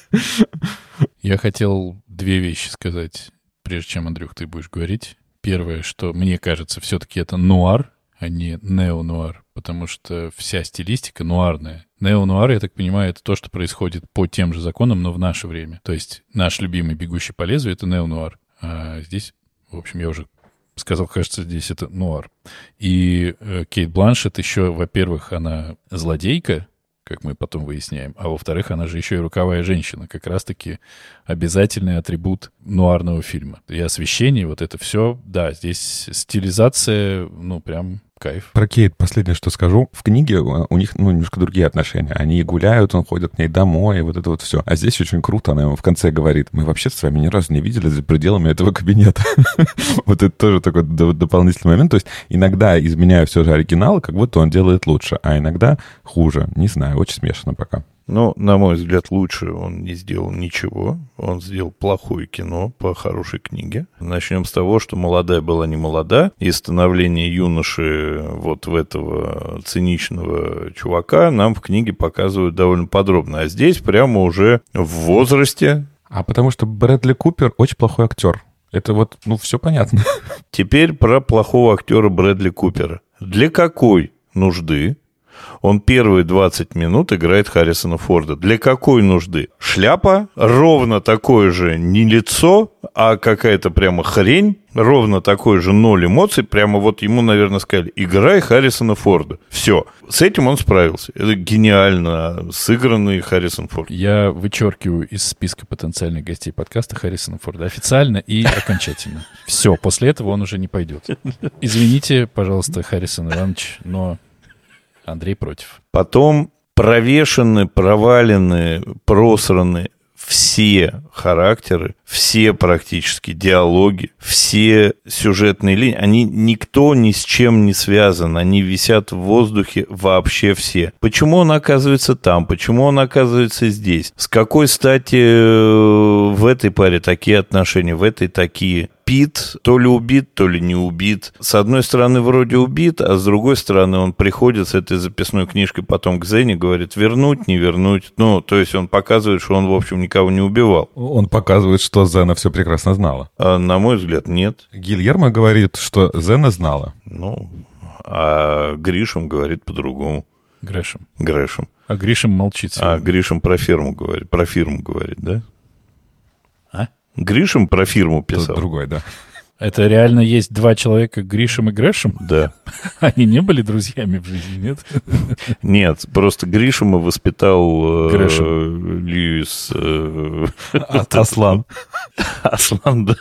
Speaker 3: Я хотел две вещи сказать, прежде чем, Андрюх, ты будешь говорить. Первое, что мне кажется, все-таки это нуар, а не неонуар, потому что вся стилистика нуарная. Неонуар, я так понимаю, это то, что происходит по тем же законам, но в наше время. То есть наш любимый «Бегущий по лезвию» — это неонуар. А здесь, в общем, я уже сказал, кажется, здесь это нуар. И э, Кейт Бланшет еще, во-первых, она злодейка, как мы потом выясняем, а во-вторых, она же еще и руковая женщина, как раз-таки обязательный атрибут нуарного фильма. И освещение, вот это все, да, здесь стилизация, ну, прям кайф.
Speaker 1: Про Кейт последнее, что скажу. В книге у у них, ну, немножко другие отношения. Они гуляют, он ходит к ней домой, вот это вот все. А здесь очень круто, она ему в конце говорит, мы вообще с вами ни разу не видели за пределами этого кабинета. Вот это тоже такой дополнительный момент. То есть иногда изменяю все же оригинал, как будто он делает лучше, а иногда хуже. Не знаю, очень смешно пока.
Speaker 2: Ну, на мой взгляд, лучше он не сделал ничего. Он сделал плохое кино по хорошей книге. Начнем с того, что молодая была не молода, и становление юноши вот в этого циничного чувака нам в книге показывают довольно подробно. А здесь прямо уже в возрасте.
Speaker 1: А потому что Брэдли Купер очень плохой актер. Это вот, ну, все понятно.
Speaker 2: Теперь про плохого актера Брэдли Купера. Для какой нужды Он первые 20 минут играет Харрисона Форда. Для какой нужды? Шляпа, ровно такое же не лицо, а какая-то прямо хрень, ровно такой же ноль эмоций, прямо вот ему, наверное, сказали, играй Харрисона Форда. Все. С этим он справился. Это гениально сыгранный Харрисон Форд.
Speaker 3: Я вычеркиваю из списка потенциальных гостей подкаста Харрисона Форда официально и окончательно. Все, после этого он уже не пойдет. Извините, пожалуйста, Харрисон Иванович, но Андрей против.
Speaker 2: Потом провешены, провалены, просраны все характеры, все практически диалоги, все сюжетные линии, они никто ни с чем не связан, они висят в воздухе вообще все. Почему он оказывается там, почему он оказывается здесь, с какой стати э, в этой паре такие отношения, в этой такие. Пит то ли убит, то ли не убит. С одной стороны, вроде убит, а с другой стороны, он приходит с этой записной книжкой потом к Зене, говорит, вернуть, не вернуть. Ну, то есть он показывает, что он, в общем, никого не убивал.
Speaker 1: Он показывает, что Зена все прекрасно знала.
Speaker 2: А, на мой взгляд, нет.
Speaker 1: Гильермо говорит, что Зена знала.
Speaker 2: Ну, а Гришем говорит по-другому.
Speaker 3: Грэшем.
Speaker 2: Грэшем.
Speaker 3: А Гришем молчит.
Speaker 2: А
Speaker 3: сегодня.
Speaker 2: Гришем про фирму говорит, про фирму говорит, да?
Speaker 3: А?
Speaker 2: Гришем про фирму
Speaker 1: Тот
Speaker 2: писал.
Speaker 1: другой, да.
Speaker 3: Это реально есть два человека, Гришем и Грэшем?
Speaker 2: Да.
Speaker 3: Они не были друзьями в жизни, нет?
Speaker 2: Нет, просто Гришема воспитал э. Льюис э,
Speaker 1: Аслан.
Speaker 2: Аслан, да.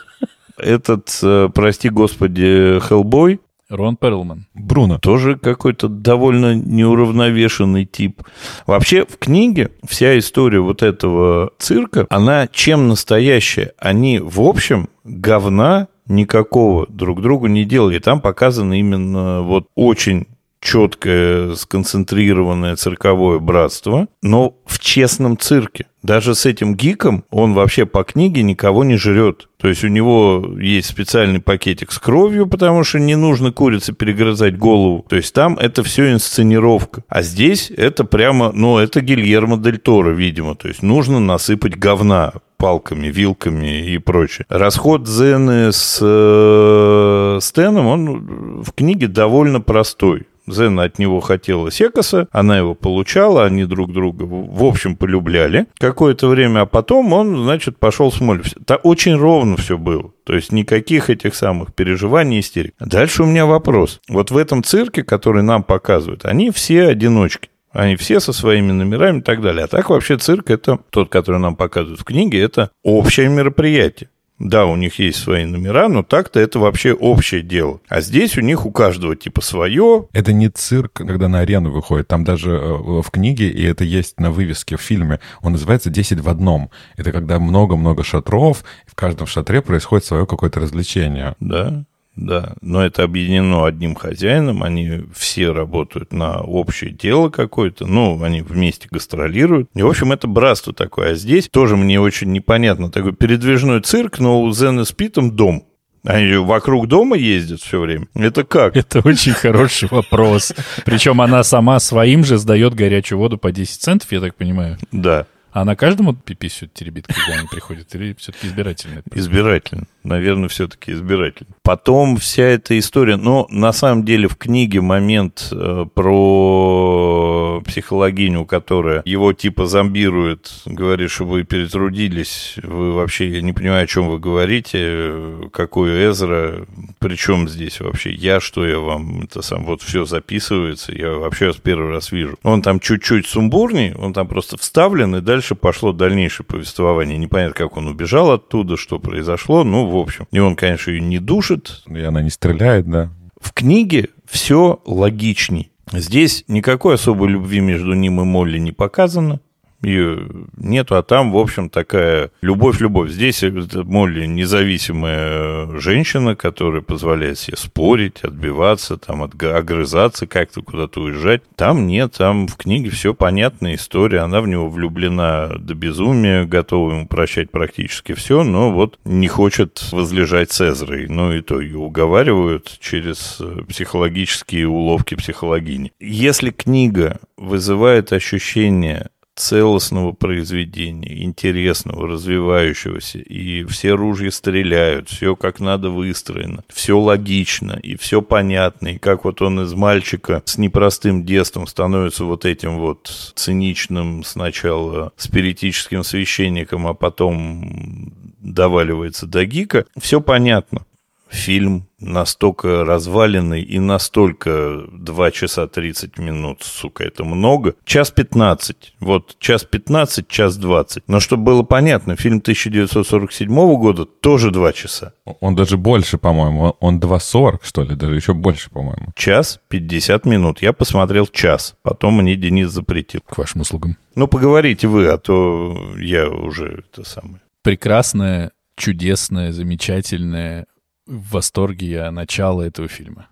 Speaker 2: Этот, э, прости господи, Хеллбой
Speaker 3: Рон Перлман.
Speaker 1: Бруно.
Speaker 2: тоже какой-то довольно неуравновешенный тип. Вообще в книге вся история вот этого цирка, она чем настоящая? Они, в общем, говна никакого друг другу не делали. Там показано именно вот очень четкое, сконцентрированное цирковое братство, но в честном цирке. Даже с этим гиком он вообще по книге никого не жрет. То есть у него есть специальный пакетик с кровью, потому что не нужно курице перегрызать голову. То есть там это все инсценировка. А здесь это прямо, ну, это Гильермо Дель Торо, видимо. То есть нужно насыпать говна палками, вилками и прочее. Расход Зены с э, Стеном, он в книге довольно простой. Зена от него хотела Секаса, она его получала, они друг друга, в общем, полюбляли какое-то время, а потом он, значит, пошел с Молли. Это очень ровно все было. То есть никаких этих самых переживаний, истерик. Дальше у меня вопрос. Вот в этом цирке, который нам показывают, они все одиночки. Они все со своими номерами и так далее. А так вообще цирк это тот, который нам показывают в книге, это общее мероприятие. Да, у них есть свои номера, но так-то это вообще общее дело. А здесь у них у каждого типа свое.
Speaker 1: Это не цирк, когда на арену выходит. Там даже э, в книге, и это есть на вывеске в фильме, он называется «10 в одном». Это когда много-много шатров, и в каждом шатре происходит свое какое-то развлечение.
Speaker 2: Да, да. Но это объединено одним хозяином. Они все работают на общее дело какое-то. Ну, они вместе гастролируют. И, в общем, это братство такое. А здесь тоже мне очень непонятно. Такой передвижной цирк, но у Зена с Питом дом. Они вокруг дома ездят все время. Это как?
Speaker 3: Это очень хороший вопрос. Причем она сама своим же сдает горячую воду по 10 центов, я так понимаю.
Speaker 2: Да,
Speaker 3: А она каждому пиписью теребит, когда они приходят? Или все-таки избирательно?
Speaker 2: избирательно. Наверное, все-таки избирательно. Потом вся эта история, но на самом деле в книге момент э, про психологиню, которая его типа зомбирует, говорит, что вы перетрудились, вы вообще, я не понимаю, о чем вы говорите, какой Эзра, причем здесь вообще я, что я вам, это сам, вот все записывается, я вообще вас первый раз вижу. Он там чуть-чуть сумбурней, он там просто вставлен, и дальше пошло дальнейшее повествование. Непонятно, как он убежал оттуда, что произошло, ну, в общем. И он, конечно, ее не душит,
Speaker 1: И она не стреляет, да.
Speaker 2: в книге все логичней. Здесь никакой особой любви между ним и Молли не показано. Ее нету, а там, в общем, такая любовь-любовь. Здесь это Молли независимая женщина, которая позволяет себе спорить, отбиваться, там, огрызаться, как-то куда-то уезжать. Там нет, там в книге все понятная история. Она в него влюблена до безумия, готова ему прощать практически все, но вот не хочет возлежать Эзрой. Ну и то ее уговаривают через э, психологические уловки психологини. Если книга вызывает ощущение целостного произведения, интересного, развивающегося, и все ружья стреляют, все как надо выстроено, все логично, и все понятно, и как вот он из мальчика с непростым детством становится вот этим вот циничным сначала спиритическим священником, а потом доваливается до гика, все понятно фильм настолько разваленный и настолько 2 часа 30 минут, сука, это много. Час 15. Вот час 15, час 20. Но чтобы было понятно, фильм 1947 года тоже 2 часа.
Speaker 1: Он даже больше, по-моему. Он 2.40, что ли, даже еще больше, по-моему.
Speaker 2: Час 50 минут. Я посмотрел час. Потом мне Денис запретил.
Speaker 3: К вашим услугам.
Speaker 2: Ну, поговорите вы, а то я уже это самое.
Speaker 3: Прекрасное, чудесное, замечательное, в восторге я начала этого фильма.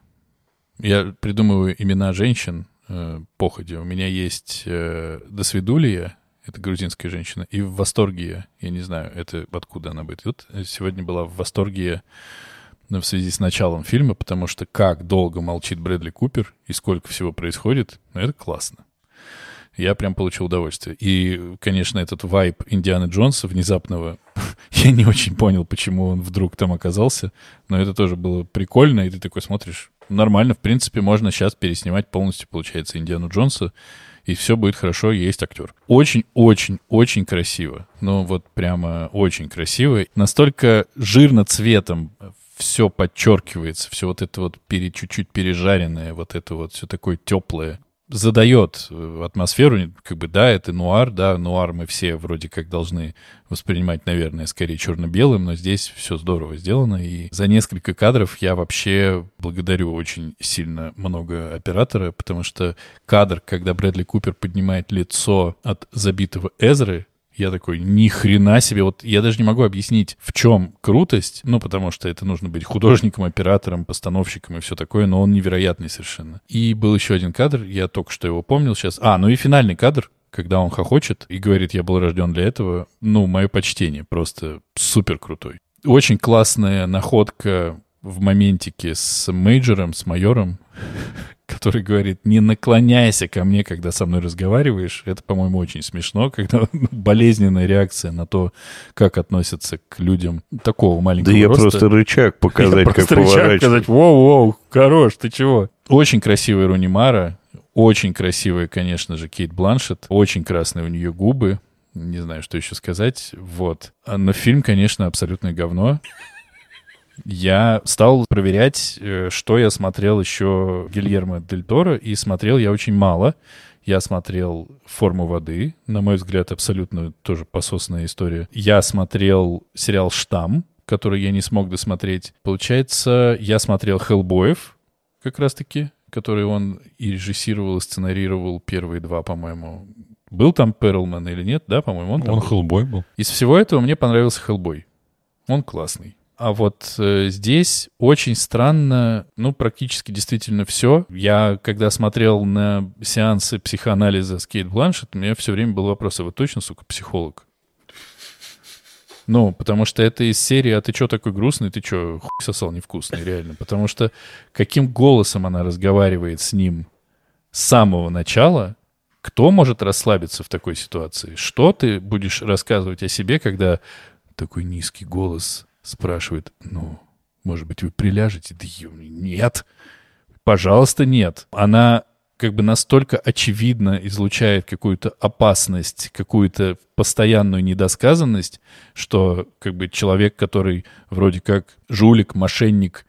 Speaker 3: Я придумываю имена женщин э, походе. У меня есть э, Досвидулия, это грузинская женщина, и в восторге я, не знаю, это откуда она будет. Вот сегодня была в восторге ну, в связи с началом фильма, потому что как долго молчит Брэдли Купер и сколько всего происходит, ну, это классно я прям получил удовольствие. И, конечно, этот вайб Индианы Джонса внезапного, я не очень понял, почему он вдруг там оказался, но это тоже было прикольно, и ты такой смотришь, нормально, в принципе, можно сейчас переснимать полностью, получается, Индиану Джонса, и все будет хорошо, есть актер. Очень-очень-очень красиво. Ну, вот прямо очень красиво. Настолько жирно цветом все подчеркивается, все вот это вот пере, чуть-чуть пережаренное, вот это вот все такое теплое задает э, атмосферу, как бы, да, это нуар, да, нуар мы все вроде как должны воспринимать, наверное, скорее черно-белым, но здесь все здорово сделано, и за несколько кадров я вообще благодарю очень сильно много оператора, потому что кадр, когда Брэдли Купер поднимает лицо от забитого Эзры, я такой, ни хрена себе, вот я даже не могу объяснить, в чем крутость, ну, потому что это нужно быть художником, оператором, постановщиком и все такое, но он невероятный совершенно. И был еще один кадр, я только что его помнил сейчас. А, ну и финальный кадр, когда он хохочет и говорит, я был рожден для этого, ну, мое почтение, просто супер крутой. Очень классная находка в моментике с мейджором, с майором, который говорит, не наклоняйся ко мне, когда со мной разговариваешь. Это, по-моему, очень смешно, когда болезненная реакция на то, как относятся к людям такого маленького
Speaker 2: Да я
Speaker 3: роста.
Speaker 2: просто рычаг показать,
Speaker 3: Я
Speaker 2: как
Speaker 3: просто рычаг сказать, воу-воу, хорош, ты чего? Очень красивая Руни Мара, очень красивая, конечно же, Кейт Бланшет, очень красные у нее губы, не знаю, что еще сказать, вот. А, Но фильм, конечно, абсолютное говно. Я стал проверять, э, что я смотрел еще Гильермо Дель Торо, и смотрел я очень мало. Я смотрел «Форму воды», на мой взгляд, абсолютно тоже пососная история. Я смотрел сериал «Штамм», который я не смог досмотреть. Получается, я смотрел «Хеллбоев», как раз-таки, который он и режиссировал, и сценарировал первые два, по-моему. Был там Перлман или нет? Да, по-моему, он там
Speaker 1: Он
Speaker 3: был.
Speaker 1: Хеллбой был.
Speaker 3: Из всего этого мне понравился Хеллбой. Он классный. А вот э, здесь очень странно, ну, практически действительно все. Я, когда смотрел на сеансы психоанализа с Кейт Бланшет, у меня все время был вопрос, а вы точно, сука, психолог? Ну, потому что это из серии «А ты чё такой грустный? Ты чё, хуй сосал невкусный?» Реально. Потому что каким голосом она разговаривает с ним с самого начала, кто может расслабиться в такой ситуации? Что ты будешь рассказывать о себе, когда такой низкий голос спрашивает, ну, может быть, вы приляжете? Да нет. Пожалуйста, нет. Она как бы настолько очевидно излучает какую-то опасность, какую-то постоянную недосказанность, что как бы человек, который вроде как жулик, мошенник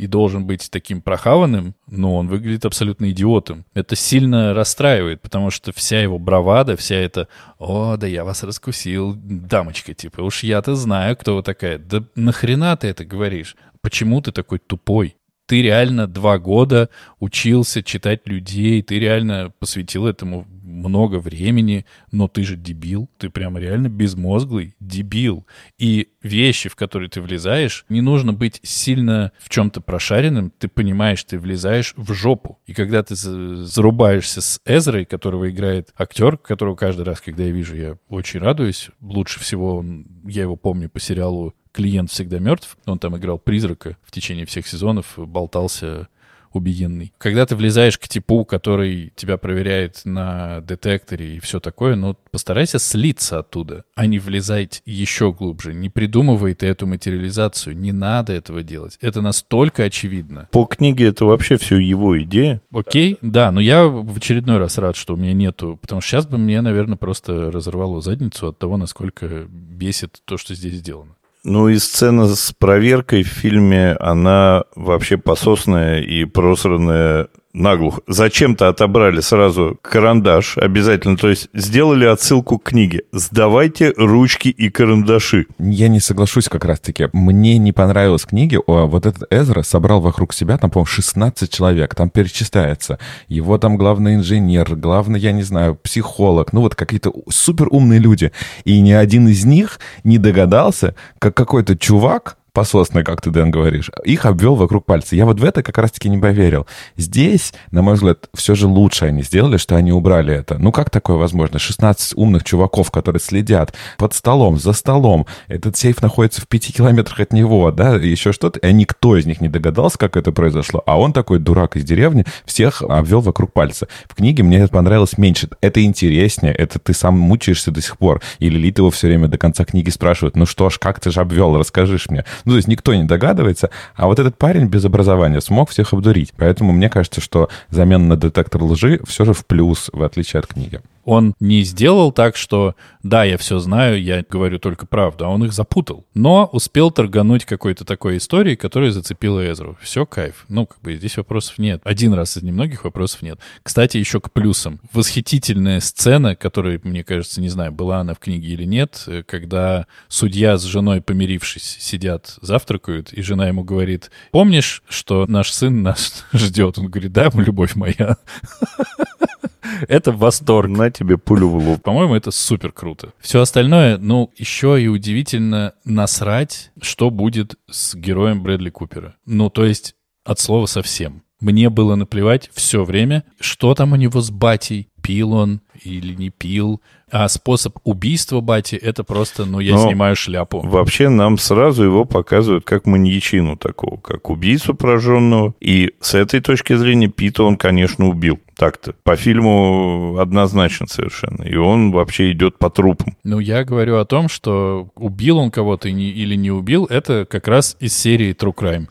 Speaker 3: и должен быть таким прохаванным, но он выглядит абсолютно идиотом. Это сильно расстраивает, потому что вся его бравада, вся эта «О, да я вас раскусил, дамочка, типа, уж я-то знаю, кто вы такая». Да нахрена ты это говоришь? Почему ты такой тупой? Ты реально два года учился читать людей, ты реально посвятил этому много времени, но ты же дебил, ты прямо реально безмозглый дебил. И вещи, в которые ты влезаешь, не нужно быть сильно в чем-то прошаренным, ты понимаешь, ты влезаешь в жопу. И когда ты за- зарубаешься с Эзрой, которого играет актер, которого каждый раз, когда я вижу, я очень радуюсь. Лучше всего он- я его помню по сериалу «Клиент всегда мертв». Он там играл призрака в течение всех сезонов, болтался убиенный. Когда ты влезаешь к типу, который тебя проверяет на детекторе и все такое, ну, постарайся слиться оттуда, а не влезать еще глубже. Не придумывай ты эту материализацию. Не надо этого делать. Это настолько очевидно.
Speaker 2: По книге это вообще все его идея.
Speaker 3: Окей, да, но я в очередной раз рад, что у меня нету, потому что сейчас бы мне, наверное, просто разорвало задницу от того, насколько бесит то, что здесь сделано.
Speaker 2: Ну и сцена с проверкой в фильме, она вообще пососная и просранная наглухо. Зачем-то отобрали сразу карандаш обязательно, то есть сделали отсылку к книге. Сдавайте ручки и карандаши.
Speaker 1: Я не соглашусь как раз-таки. Мне не понравилась книга. О, вот этот Эзра собрал вокруг себя, там, по-моему, 16 человек. Там перечисляется. Его там главный инженер, главный, я не знаю, психолог. Ну вот какие-то супер умные люди. И ни один из них не догадался, как какой-то чувак пососные, как ты, Дэн, говоришь, их обвел вокруг пальца. Я вот в это как раз-таки не поверил. Здесь, на мой взгляд, все же лучше они сделали, что они убрали это. Ну, как такое возможно? 16 умных чуваков, которые следят под столом, за столом. Этот сейф находится в пяти километрах от него, да, еще что-то. И никто из них не догадался, как это произошло. А он такой дурак из деревни всех обвел вокруг пальца. В книге мне это понравилось меньше. Это интереснее, это ты сам мучаешься до сих пор. И Лилит его все время до конца книги спрашивает, ну что ж, как ты же обвел, расскажешь мне. Ну, то есть никто не догадывается, а вот этот парень без образования смог всех обдурить. Поэтому мне кажется, что замена на детектор лжи все же в плюс, в отличие от книги.
Speaker 3: Он не сделал так, что да, я все знаю, я говорю только правду, а он их запутал. Но успел торгануть какой-то такой историей, которая зацепила Эзру. Все, кайф. Ну, как бы здесь вопросов нет. Один раз из немногих вопросов нет. Кстати, еще к плюсам. Восхитительная сцена, которая, мне кажется, не знаю, была она в книге или нет, когда судья с женой, помирившись, сидят, завтракают, и жена ему говорит, помнишь, что наш сын нас ждет? Он говорит, да, любовь моя. Это восторг.
Speaker 2: На тебе пулю в лоб.
Speaker 3: По-моему, это супер круто. Все остальное, ну, еще и удивительно насрать, что будет с героем Брэдли Купера. Ну, то есть от слова совсем. Мне было наплевать все время, что там у него с батей, пил он или не пил. А способ убийства бати — это просто, ну, я Но снимаю шляпу.
Speaker 2: Вообще нам сразу его показывают как маньячину такого, как убийцу прожженного. И с этой точки зрения Пита он, конечно, убил. Так-то. По фильму однозначно совершенно. И он вообще идет по трупам.
Speaker 3: Ну, я говорю о том, что убил он кого-то или не убил, это как раз из серии True Crime.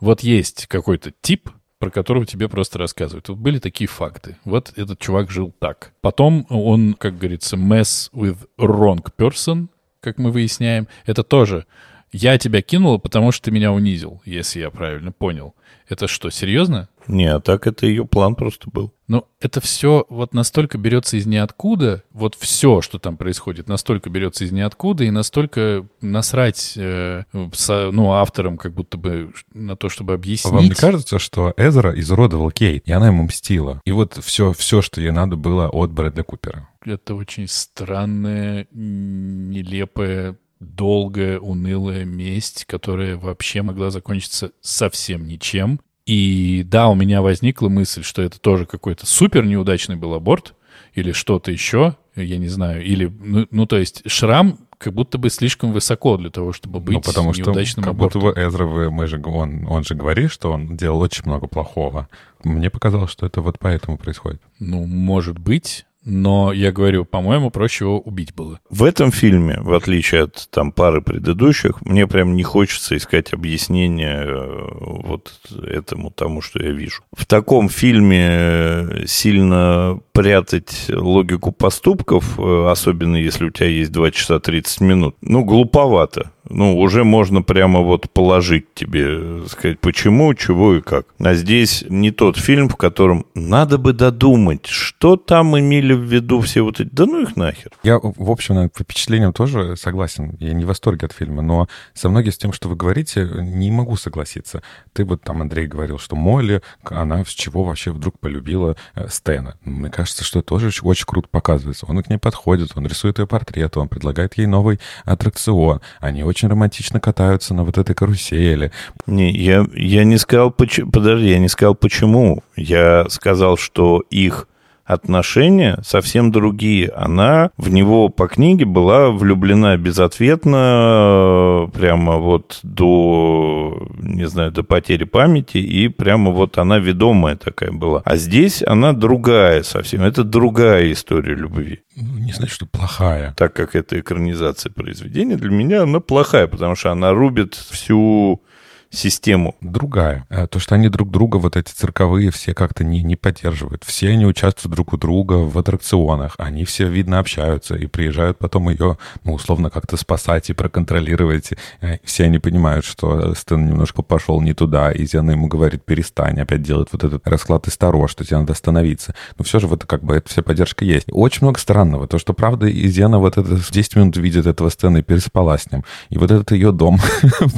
Speaker 3: Вот есть какой-то тип, про которого тебе просто рассказывают. Вот были такие факты. Вот этот чувак жил так. Потом он, как говорится, mess with wrong person, как мы выясняем. Это тоже я тебя кинул, потому что ты меня унизил, если я правильно понял. Это что, серьезно?
Speaker 2: Не, а так это ее план просто был.
Speaker 3: Ну, это все вот настолько берется из ниоткуда, вот все, что там происходит, настолько берется из ниоткуда, и настолько насрать, э, со, ну, авторам как будто бы на то, чтобы объяснить.
Speaker 1: Вам не кажется, что Эзра изуродовал Кейт, и она ему мстила? И вот все, все, что ей надо было от Брэдли Купера.
Speaker 3: Это очень странная, нелепая долгая, унылая месть, которая вообще могла закончиться совсем ничем. И да, у меня возникла мысль, что это тоже какой-то супер неудачный был аборт или что-то еще, я не знаю, или, ну, ну то есть шрам как будто бы слишком высоко для того, чтобы быть ну, потому неудачным
Speaker 1: что,
Speaker 3: абортом.
Speaker 1: как будто бы Эзра, мы же, он, он же говорит, что он делал очень много плохого. Мне показалось, что это вот поэтому происходит.
Speaker 3: Ну, может быть, но я говорю, по-моему, проще его убить было.
Speaker 2: В этом фильме, в отличие от там пары предыдущих, мне прям не хочется искать объяснение э, вот этому тому, что я вижу. В таком фильме э, сильно прятать логику поступков, э, особенно если у тебя есть 2 часа 30 минут, ну, глуповато ну, уже можно прямо вот положить тебе, сказать, почему, чего и как. А здесь не тот фильм, в котором надо бы додумать, что там имели в виду все вот эти... Да ну их нахер.
Speaker 1: Я, в общем, по впечатлениям тоже согласен. Я не в восторге от фильма, но со многим с тем, что вы говорите, не могу согласиться. Ты вот там, Андрей, говорил, что Молли, она с чего вообще вдруг полюбила э, Стэна. Мне кажется, что это тоже очень круто показывается. Он к ней подходит, он рисует ее портрет, он предлагает ей новый аттракцион. Они очень очень романтично катаются на вот этой карусели.
Speaker 2: Не, я, я не сказал, почему, подожди, я не сказал почему. Я сказал, что их отношения совсем другие. Она в него по книге была влюблена безответно, прямо вот до, не знаю, до потери памяти, и прямо вот она ведомая такая была. А здесь она другая совсем. Это другая история любви.
Speaker 1: Ну, не знаю, что плохая.
Speaker 2: Так как это экранизация произведения, для меня она плохая, потому что она рубит всю систему.
Speaker 1: Другая. Э, то, что они друг друга, вот эти цирковые, все как-то не, не поддерживают. Все они участвуют друг у друга в аттракционах. Они все, видно, общаются и приезжают потом ее, ну, условно, как-то спасать и проконтролировать. Э, все они понимают, что Стэн немножко пошел не туда, и Зена ему говорит, перестань, опять делает вот этот расклад из Таро, что тебе надо остановиться. Но все же вот как бы эта вся поддержка есть. Очень много странного. То, что, правда, и Зена вот это 10 минут видит этого Стэна и переспала с ним. И вот этот ее дом,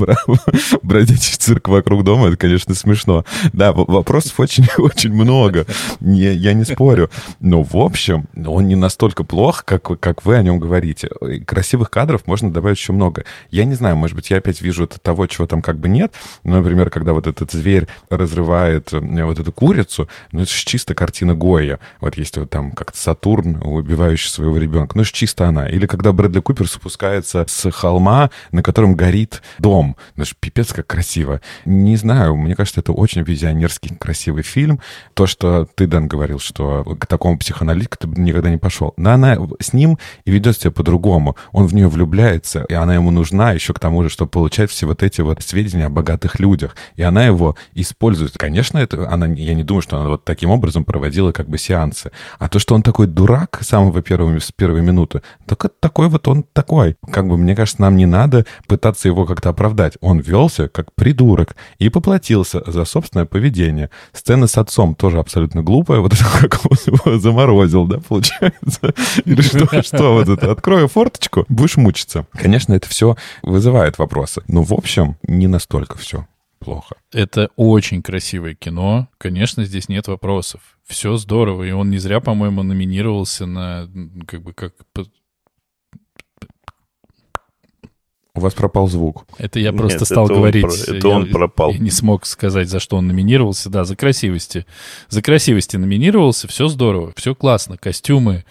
Speaker 1: бродячий ходячий цирк вокруг дома, это, конечно, смешно. Да, вопросов очень-очень много, не, я не спорю. Но, в общем, он не настолько плох, как, как вы о нем говорите. Красивых кадров можно добавить еще много. Я не знаю, может быть, я опять вижу того, чего там как бы нет. Ну, например, когда вот этот зверь разрывает э, вот эту курицу, ну, это же чисто картина Гоя. Вот есть вот там как-то Сатурн, убивающий своего ребенка. Ну, это же чисто она. Или когда Брэдли Купер спускается с холма, на котором горит дом. Ну, это же пипец как красиво красиво. Не знаю, мне кажется, это очень визионерский красивый фильм. То, что ты, Дэн, говорил, что к такому психоаналитику ты никогда не пошел. Но она с ним и ведет себя по-другому. Он в нее влюбляется, и она ему нужна еще к тому же, чтобы получать все вот эти вот сведения о богатых людях. И она его использует. Конечно, это она, я не думаю, что она вот таким образом проводила как бы сеансы. А то, что он такой дурак с самого первого, с первой минуты, так это такой вот он такой. Как бы, мне кажется, нам не надо пытаться его как-то оправдать. Он велся как придурок и поплатился за собственное поведение. Сцена с отцом тоже абсолютно глупая. Вот это как он его заморозил, да, получается? Или что, что вот это? Открою форточку, будешь мучиться. Конечно, это все вызывает вопросы. Но, в общем, не настолько все плохо.
Speaker 3: Это очень красивое кино. Конечно, здесь нет вопросов. Все здорово. И он не зря, по-моему, номинировался на как бы как
Speaker 1: У вас пропал звук.
Speaker 3: Это я просто Нет, стал это говорить. Он,
Speaker 2: это я, он пропал.
Speaker 3: Я не смог сказать, за что он номинировался. Да, за красивости. За красивости номинировался. Все здорово, все классно. Костюмы,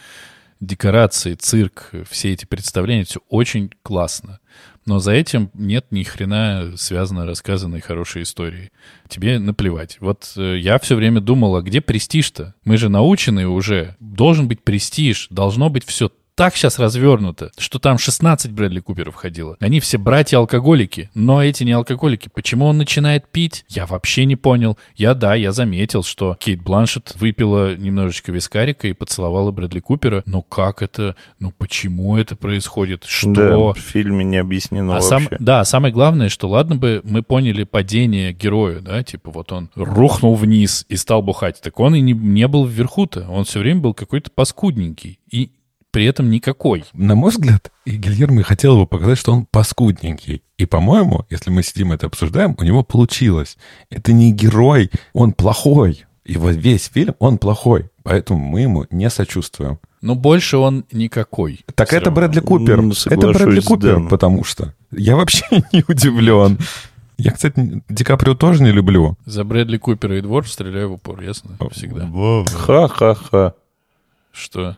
Speaker 3: декорации, цирк, все эти представления, все очень классно. Но за этим нет ни хрена связано рассказанной хорошей истории. Тебе наплевать. Вот э, я все время думал, а где престиж-то? Мы же научены уже. Должен быть престиж, должно быть все так сейчас развернуто, что там 16 Брэдли Куперов ходило. Они все братья-алкоголики, но эти не алкоголики. Почему он начинает пить? Я вообще не понял. Я, да, я заметил, что Кейт Бланшет выпила немножечко вискарика и поцеловала Брэдли Купера. Но как это? Ну почему это происходит? Что?
Speaker 2: Да, в фильме не объяснено а
Speaker 3: вообще. Сам, да, самое главное, что ладно бы мы поняли падение героя, да, типа вот он рухнул вниз и стал бухать. Так он и не, не был вверху-то. Он все время был какой-то паскудненький. И при этом никакой.
Speaker 1: На мой взгляд, и Гильермо хотел бы показать, что он паскудненький. И, по-моему, если мы сидим это обсуждаем, у него получилось. Это не герой, он плохой. И вот весь фильм, он плохой. Поэтому мы ему не сочувствуем.
Speaker 3: Но больше он никакой.
Speaker 1: Так это равно. Брэдли Купер. Ну, это Брэдли Купер, да. потому что. Я вообще не удивлен. Я, кстати, Ди Каприо тоже не люблю.
Speaker 3: За Брэдли Купера и двор стреляю в упор, ясно? Всегда.
Speaker 2: Ха-ха-ха.
Speaker 3: Что?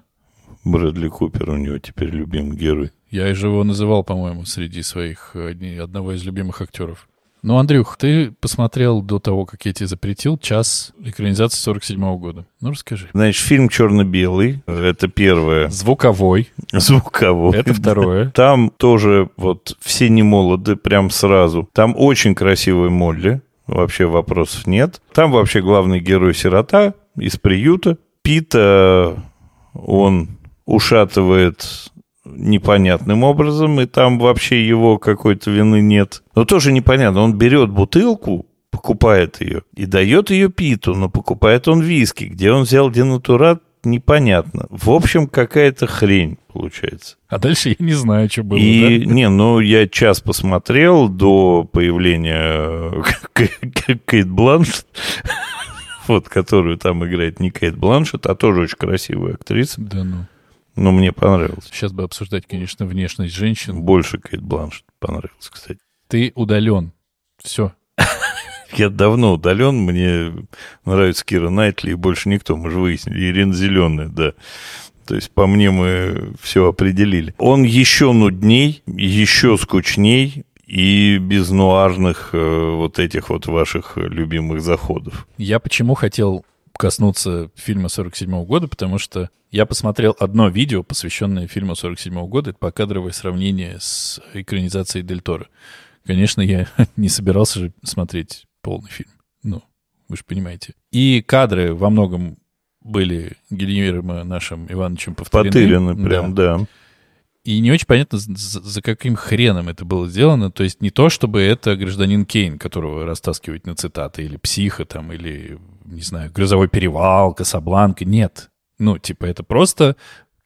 Speaker 2: Брэдли Купер у него теперь любимый герой.
Speaker 3: Я же его называл, по-моему, среди своих одни, одного из любимых актеров. Ну, Андрюх, ты посмотрел до того, как я тебе запретил, час экранизации 47 -го года. Ну, расскажи.
Speaker 2: Значит, фильм черно-белый. Это первое.
Speaker 3: Звуковой.
Speaker 2: Звуковой.
Speaker 3: Это второе.
Speaker 2: Там тоже вот все не молоды, прям сразу. Там очень красивый Молли. Вообще вопросов нет. Там вообще главный герой сирота из приюта. Пита, он ушатывает непонятным образом, и там вообще его какой-то вины нет. Но тоже непонятно. Он берет бутылку, покупает ее и дает ее Питу, но покупает он виски. Где он взял денатурат, непонятно. В общем, какая-то хрень получается.
Speaker 3: А дальше я не знаю, что было.
Speaker 2: И да? не, ну я час посмотрел до появления Кейт Бланш вот, которую там играет не Кейт Бланшет, а тоже очень красивая актриса.
Speaker 3: Да ну.
Speaker 2: Ну, мне понравилось.
Speaker 3: Сейчас бы обсуждать, конечно, внешность женщин.
Speaker 2: Больше Кейт Бланшет понравилось, кстати.
Speaker 3: Ты удален. Все.
Speaker 2: Я давно удален, мне нравится Кира Найтли и больше никто, мы же выяснили. Ирина Зеленая, да. То есть, по мне, мы все определили. Он еще нудней, еще скучней, и без нуарных э, вот этих вот ваших любимых заходов.
Speaker 3: Я почему хотел коснуться фильма 47 года, потому что я посмотрел одно видео, посвященное фильму 47 года. Это покадровое сравнение с экранизацией Дель Торо. Конечно, я не собирался же смотреть полный фильм. Ну, вы же понимаете. И кадры во многом были Гильермо нашим Ивановичем повторены.
Speaker 2: Потырены прям, да. да.
Speaker 3: И не очень понятно, за, каким хреном это было сделано. То есть не то, чтобы это гражданин Кейн, которого растаскивать на цитаты, или психа там, или, не знаю, грозовой перевал, Касабланка. Нет. Ну, типа, это просто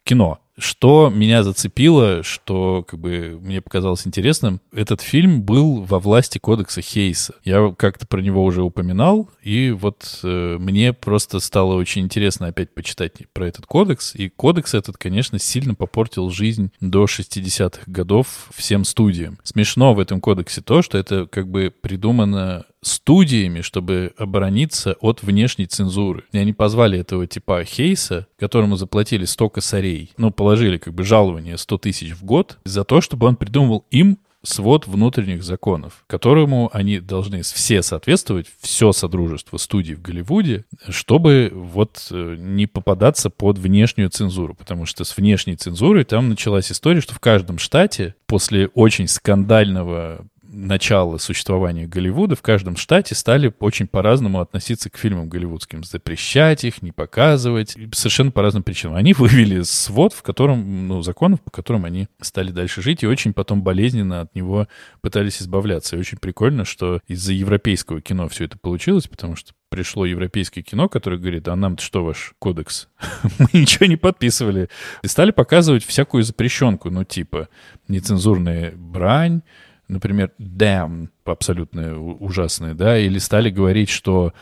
Speaker 3: кино. Что меня зацепило, что как бы мне показалось интересным, этот фильм был во власти кодекса Хейса. Я как-то про него уже упоминал, и вот э, мне просто стало очень интересно опять почитать про этот кодекс. И кодекс этот, конечно, сильно попортил жизнь до 60-х годов всем студиям. Смешно в этом кодексе то, что это как бы придумано студиями, чтобы оборониться от внешней цензуры. И они позвали этого типа Хейса, которому заплатили 100 косарей, ну, положили как бы жалование 100 тысяч в год за то, чтобы он придумывал им свод внутренних законов, которому они должны все соответствовать, все содружество студий в Голливуде, чтобы вот э, не попадаться под внешнюю цензуру, потому что с внешней цензурой там началась история, что в каждом штате после очень скандального начала существования Голливуда в каждом штате стали очень по-разному относиться к фильмам голливудским. Запрещать их, не показывать. Совершенно по разным причинам. Они вывели свод, в котором, ну, законов, по которым они стали дальше жить, и очень потом болезненно от него пытались избавляться. И очень прикольно, что из-за европейского кино все это получилось, потому что пришло европейское кино, которое говорит, а нам-то что ваш кодекс? Мы ничего не подписывали. И стали показывать всякую запрещенку, ну, типа нецензурная брань, например, damn, абсолютно ужасные, да, или стали говорить, что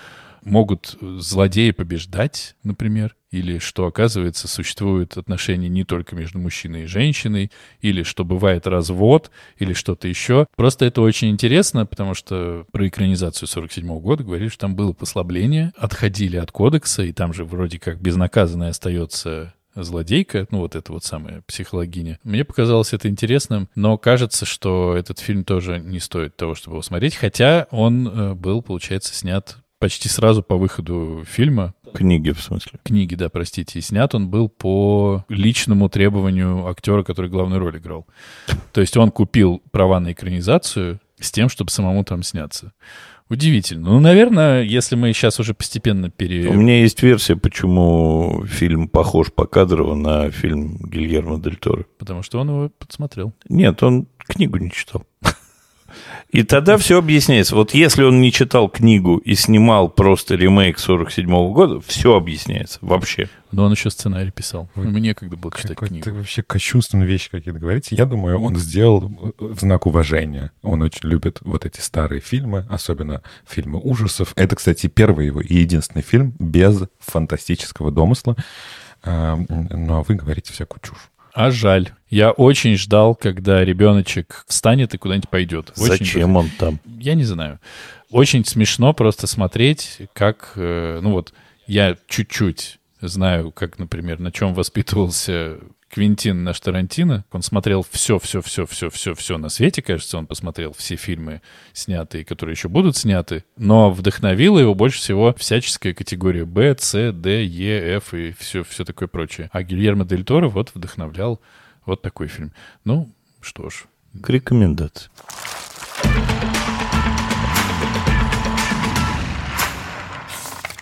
Speaker 3: могут злодеи побеждать, например, или что, оказывается, существуют отношения не только между мужчиной и женщиной, или что бывает развод, или что-то еще. Просто это очень интересно, потому что про экранизацию 47 -го года говорили, что там было послабление, отходили от кодекса, и там же вроде как безнаказанное остается злодейка, ну вот это вот самая психологиня. Мне показалось это интересным, но кажется, что этот фильм тоже не стоит того, чтобы его смотреть, хотя он э, был, получается, снят почти сразу по выходу фильма.
Speaker 2: Книги, в смысле?
Speaker 3: Книги, да, простите. И снят он был по личному требованию актера, который главную роль играл. То есть он купил права на экранизацию с тем, чтобы самому там сняться. Удивительно. Ну, наверное, если мы сейчас уже постепенно пере...
Speaker 2: У меня есть версия, почему фильм похож по кадрово на фильм Гильермо Дель Торо.
Speaker 3: Потому что он его подсмотрел.
Speaker 2: Нет, он книгу не читал. И тогда все объясняется. Вот если он не читал книгу и снимал просто ремейк 47 -го года, все объясняется вообще.
Speaker 3: Но он еще сценарий писал. Ой, Мне некогда было читать книгу.
Speaker 1: Это вообще кощунственные вещи какие-то говорите. Я думаю, он сделал в знак уважения. Он очень любит вот эти старые фильмы, особенно фильмы ужасов. Это, кстати, первый его и единственный фильм без фантастического домысла. Ну, а вы говорите всякую чушь.
Speaker 3: А жаль. Я очень ждал, когда ребеночек встанет и куда-нибудь пойдет.
Speaker 2: Очень Зачем он там?
Speaker 3: Я не знаю. Очень смешно просто смотреть, как, э, ну вот, я чуть-чуть знаю, как, например, на чем воспитывался Квинтин наш Тарантино. Он смотрел все, все, все, все, все, все на свете, кажется, он посмотрел все фильмы снятые, которые еще будут сняты. Но вдохновила его больше всего всяческая категория Б, С, Д, Е, Ф и все, все такое прочее. А Гильермо Дель Торо вот вдохновлял вот такой фильм. Ну, что ж.
Speaker 2: К рекомендации.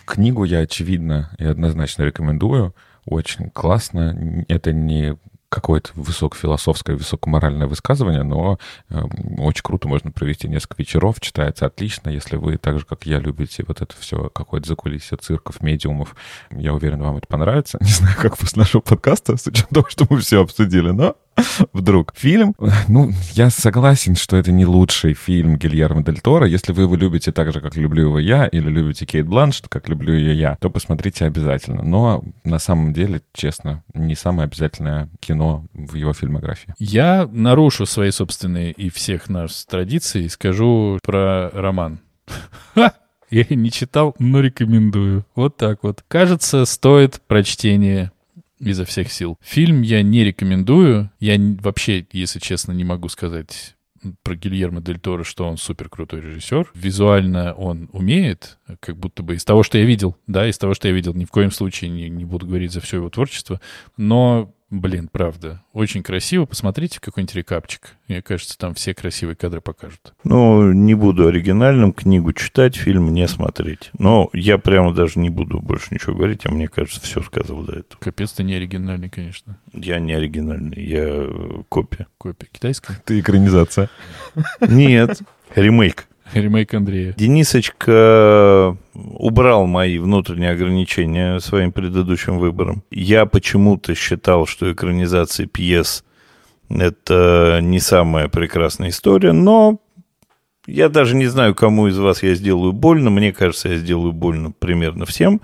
Speaker 1: Книгу я, очевидно и однозначно рекомендую очень классно. Это не какое-то высокофилософское, высокоморальное высказывание, но э, очень круто можно провести несколько вечеров, читается отлично, если вы так же, как я, любите вот это все, какое-то закулисье цирков, медиумов. Я уверен, вам это понравится. Не знаю, как после нашего подкаста, с учетом того, что мы все обсудили, но вдруг. Фильм, ну, я согласен, что это не лучший фильм Гильермо Дель Торо. Если вы его любите так же, как люблю его я, или любите Кейт Бланш, как люблю ее я, то посмотрите обязательно. Но на самом деле, честно, не самое обязательное кино в его фильмографии.
Speaker 3: Я нарушу свои собственные и всех нас традиции и скажу про роман. Я не читал, но рекомендую. Вот так вот. Кажется, стоит прочтения изо всех сил. Фильм я не рекомендую. Я вообще, если честно, не могу сказать про Гильермо Дель Торо, что он супер крутой режиссер. Визуально он умеет, как будто бы из того, что я видел, да, из того, что я видел, ни в коем случае не, не буду говорить за все его творчество, но, блин, правда, очень красиво. Посмотрите какой-нибудь рекапчик. Мне кажется, там все красивые кадры покажут.
Speaker 2: Ну, не буду оригинальным, книгу читать, фильм не смотреть. Но я прямо даже не буду больше ничего говорить, а мне кажется, все сказал до этого.
Speaker 3: Капец, ты не оригинальный, конечно.
Speaker 2: Я не оригинальный, я э, копия.
Speaker 3: Копия китайская.
Speaker 1: Ты экранизация.
Speaker 2: Нет, ремейк.
Speaker 3: Ремейк Андрея.
Speaker 2: Денисочка убрал мои внутренние ограничения своим предыдущим выбором. Я почему-то считал, что экранизация пьес — это не самая прекрасная история, но я даже не знаю, кому из вас я сделаю больно. Мне кажется, я сделаю больно примерно всем.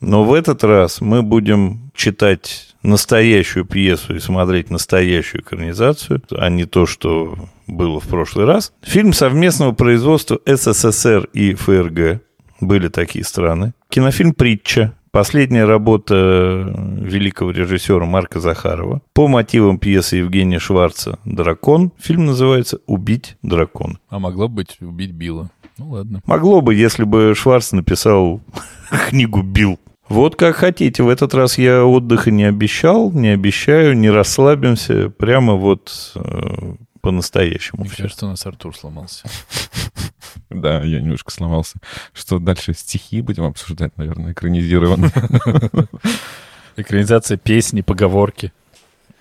Speaker 2: Но в этот раз мы будем читать настоящую пьесу и смотреть настоящую экранизацию, а не то, что было в прошлый раз. Фильм совместного производства СССР и ФРГ. Были такие страны. Кинофильм «Притча». Последняя работа великого режиссера Марка Захарова. По мотивам пьесы Евгения Шварца «Дракон». Фильм называется «Убить дракона».
Speaker 3: А могло бы быть убить Билла. Ну ладно.
Speaker 2: Могло бы, если бы Шварц написал книгу «Билл». Вот как хотите. В этот раз я отдыха не обещал, не обещаю, не расслабимся. Прямо вот э, по-настоящему.
Speaker 3: Мне
Speaker 2: всё.
Speaker 3: кажется, у нас Артур сломался.
Speaker 1: Да, я немножко сломался. Что дальше? Стихи будем обсуждать, наверное, экранизированно.
Speaker 3: Экранизация песни, поговорки.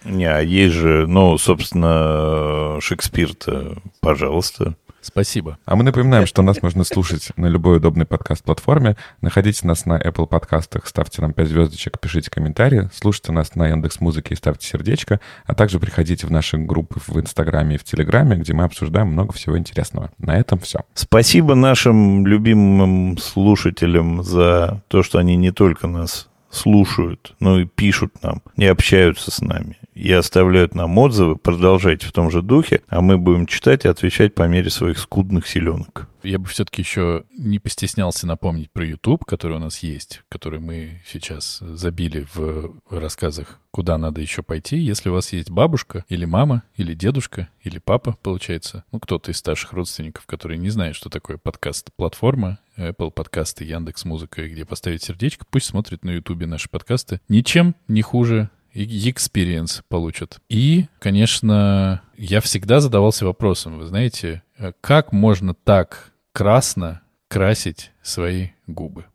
Speaker 2: Не, а есть же, ну, собственно, Шекспир-то, пожалуйста.
Speaker 3: Спасибо.
Speaker 1: А мы напоминаем, что нас можно слушать на любой удобной подкаст-платформе. Находите нас на Apple подкастах, ставьте нам 5 звездочек, пишите комментарии, слушайте нас на Яндекс Музыке и ставьте сердечко, а также приходите в наши группы в Инстаграме и в Телеграме, где мы обсуждаем много всего интересного. На этом все.
Speaker 2: Спасибо нашим любимым слушателям за то, что они не только нас слушают, но и пишут нам, и общаются с нами, и оставляют нам отзывы. Продолжайте в том же духе, а мы будем читать и отвечать по мере своих скудных силенок.
Speaker 3: Я бы все-таки еще не постеснялся напомнить про YouTube, который у нас есть, который мы сейчас забили в рассказах, куда надо еще пойти. Если у вас есть бабушка или мама, или дедушка, или папа, получается, ну, кто-то из старших родственников, который не знает, что такое подкаст-платформа, Apple подкасты, Яндекс Музыка, где поставить сердечко, пусть смотрит на YouTube наши подкасты. Ничем не хуже и experience получат. И, конечно, я всегда задавался вопросом, вы знаете, э, как можно так красно красить свои губы?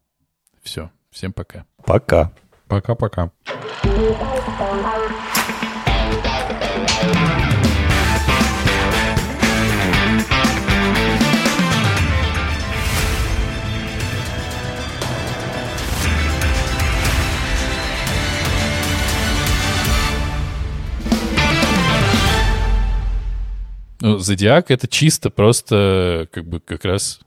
Speaker 3: Все. Всем пока.
Speaker 2: Пока.
Speaker 1: Пока-пока.
Speaker 3: Ну, Зодиак — это чисто просто как бы как раз...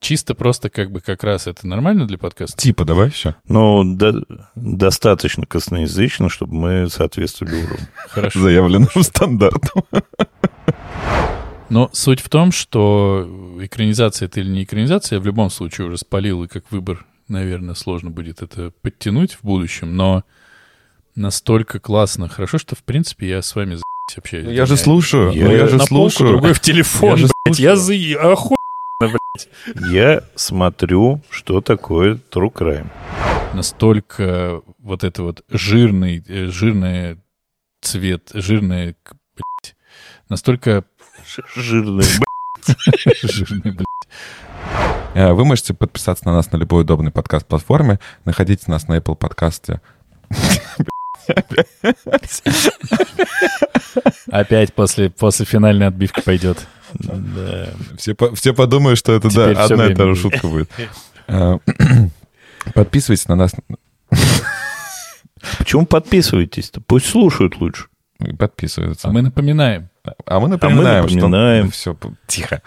Speaker 3: Чисто просто как бы как раз это нормально для подкаста?
Speaker 1: Типа, давай все.
Speaker 2: Ну, до- достаточно косноязычно, чтобы мы соответствовали уровню.
Speaker 3: Хорошо.
Speaker 1: Заявленным стандартом.
Speaker 3: Но суть в том, что экранизация это или не экранизация, я в любом случае уже спалил, и как выбор, наверное, сложно будет это подтянуть в будущем, но настолько классно. Хорошо, что, в принципе, я с вами за***ь общаюсь.
Speaker 1: Я же слушаю.
Speaker 2: Я
Speaker 1: ну, Я же
Speaker 3: полку,
Speaker 1: слушаю.
Speaker 3: другой в телефон,
Speaker 1: Я же
Speaker 3: блядь. Я за... Охуенно, блядь.
Speaker 2: Я смотрю, что такое True Crime.
Speaker 3: Настолько вот это вот жирный, э, жирный цвет, жирный, блядь, настолько
Speaker 2: Жирный
Speaker 3: жирный, блядь.
Speaker 1: Э, Вы можете подписаться на нас на любой удобной подкаст-платформе. Находите нас на Apple подкасте.
Speaker 3: Опять после, после финальной отбивки пойдет.
Speaker 2: Да.
Speaker 1: Все, все подумают, что это да,
Speaker 3: Теперь всё
Speaker 1: одна и та же шутка будет. Э, Подписывайтесь на нас.
Speaker 2: Почему подписываетесь-то? Пусть слушают лучше.
Speaker 1: Подписываются.
Speaker 3: А мы напоминаем.
Speaker 1: А мы напоминаем,
Speaker 2: напоминаем.
Speaker 1: что... Все, тихо.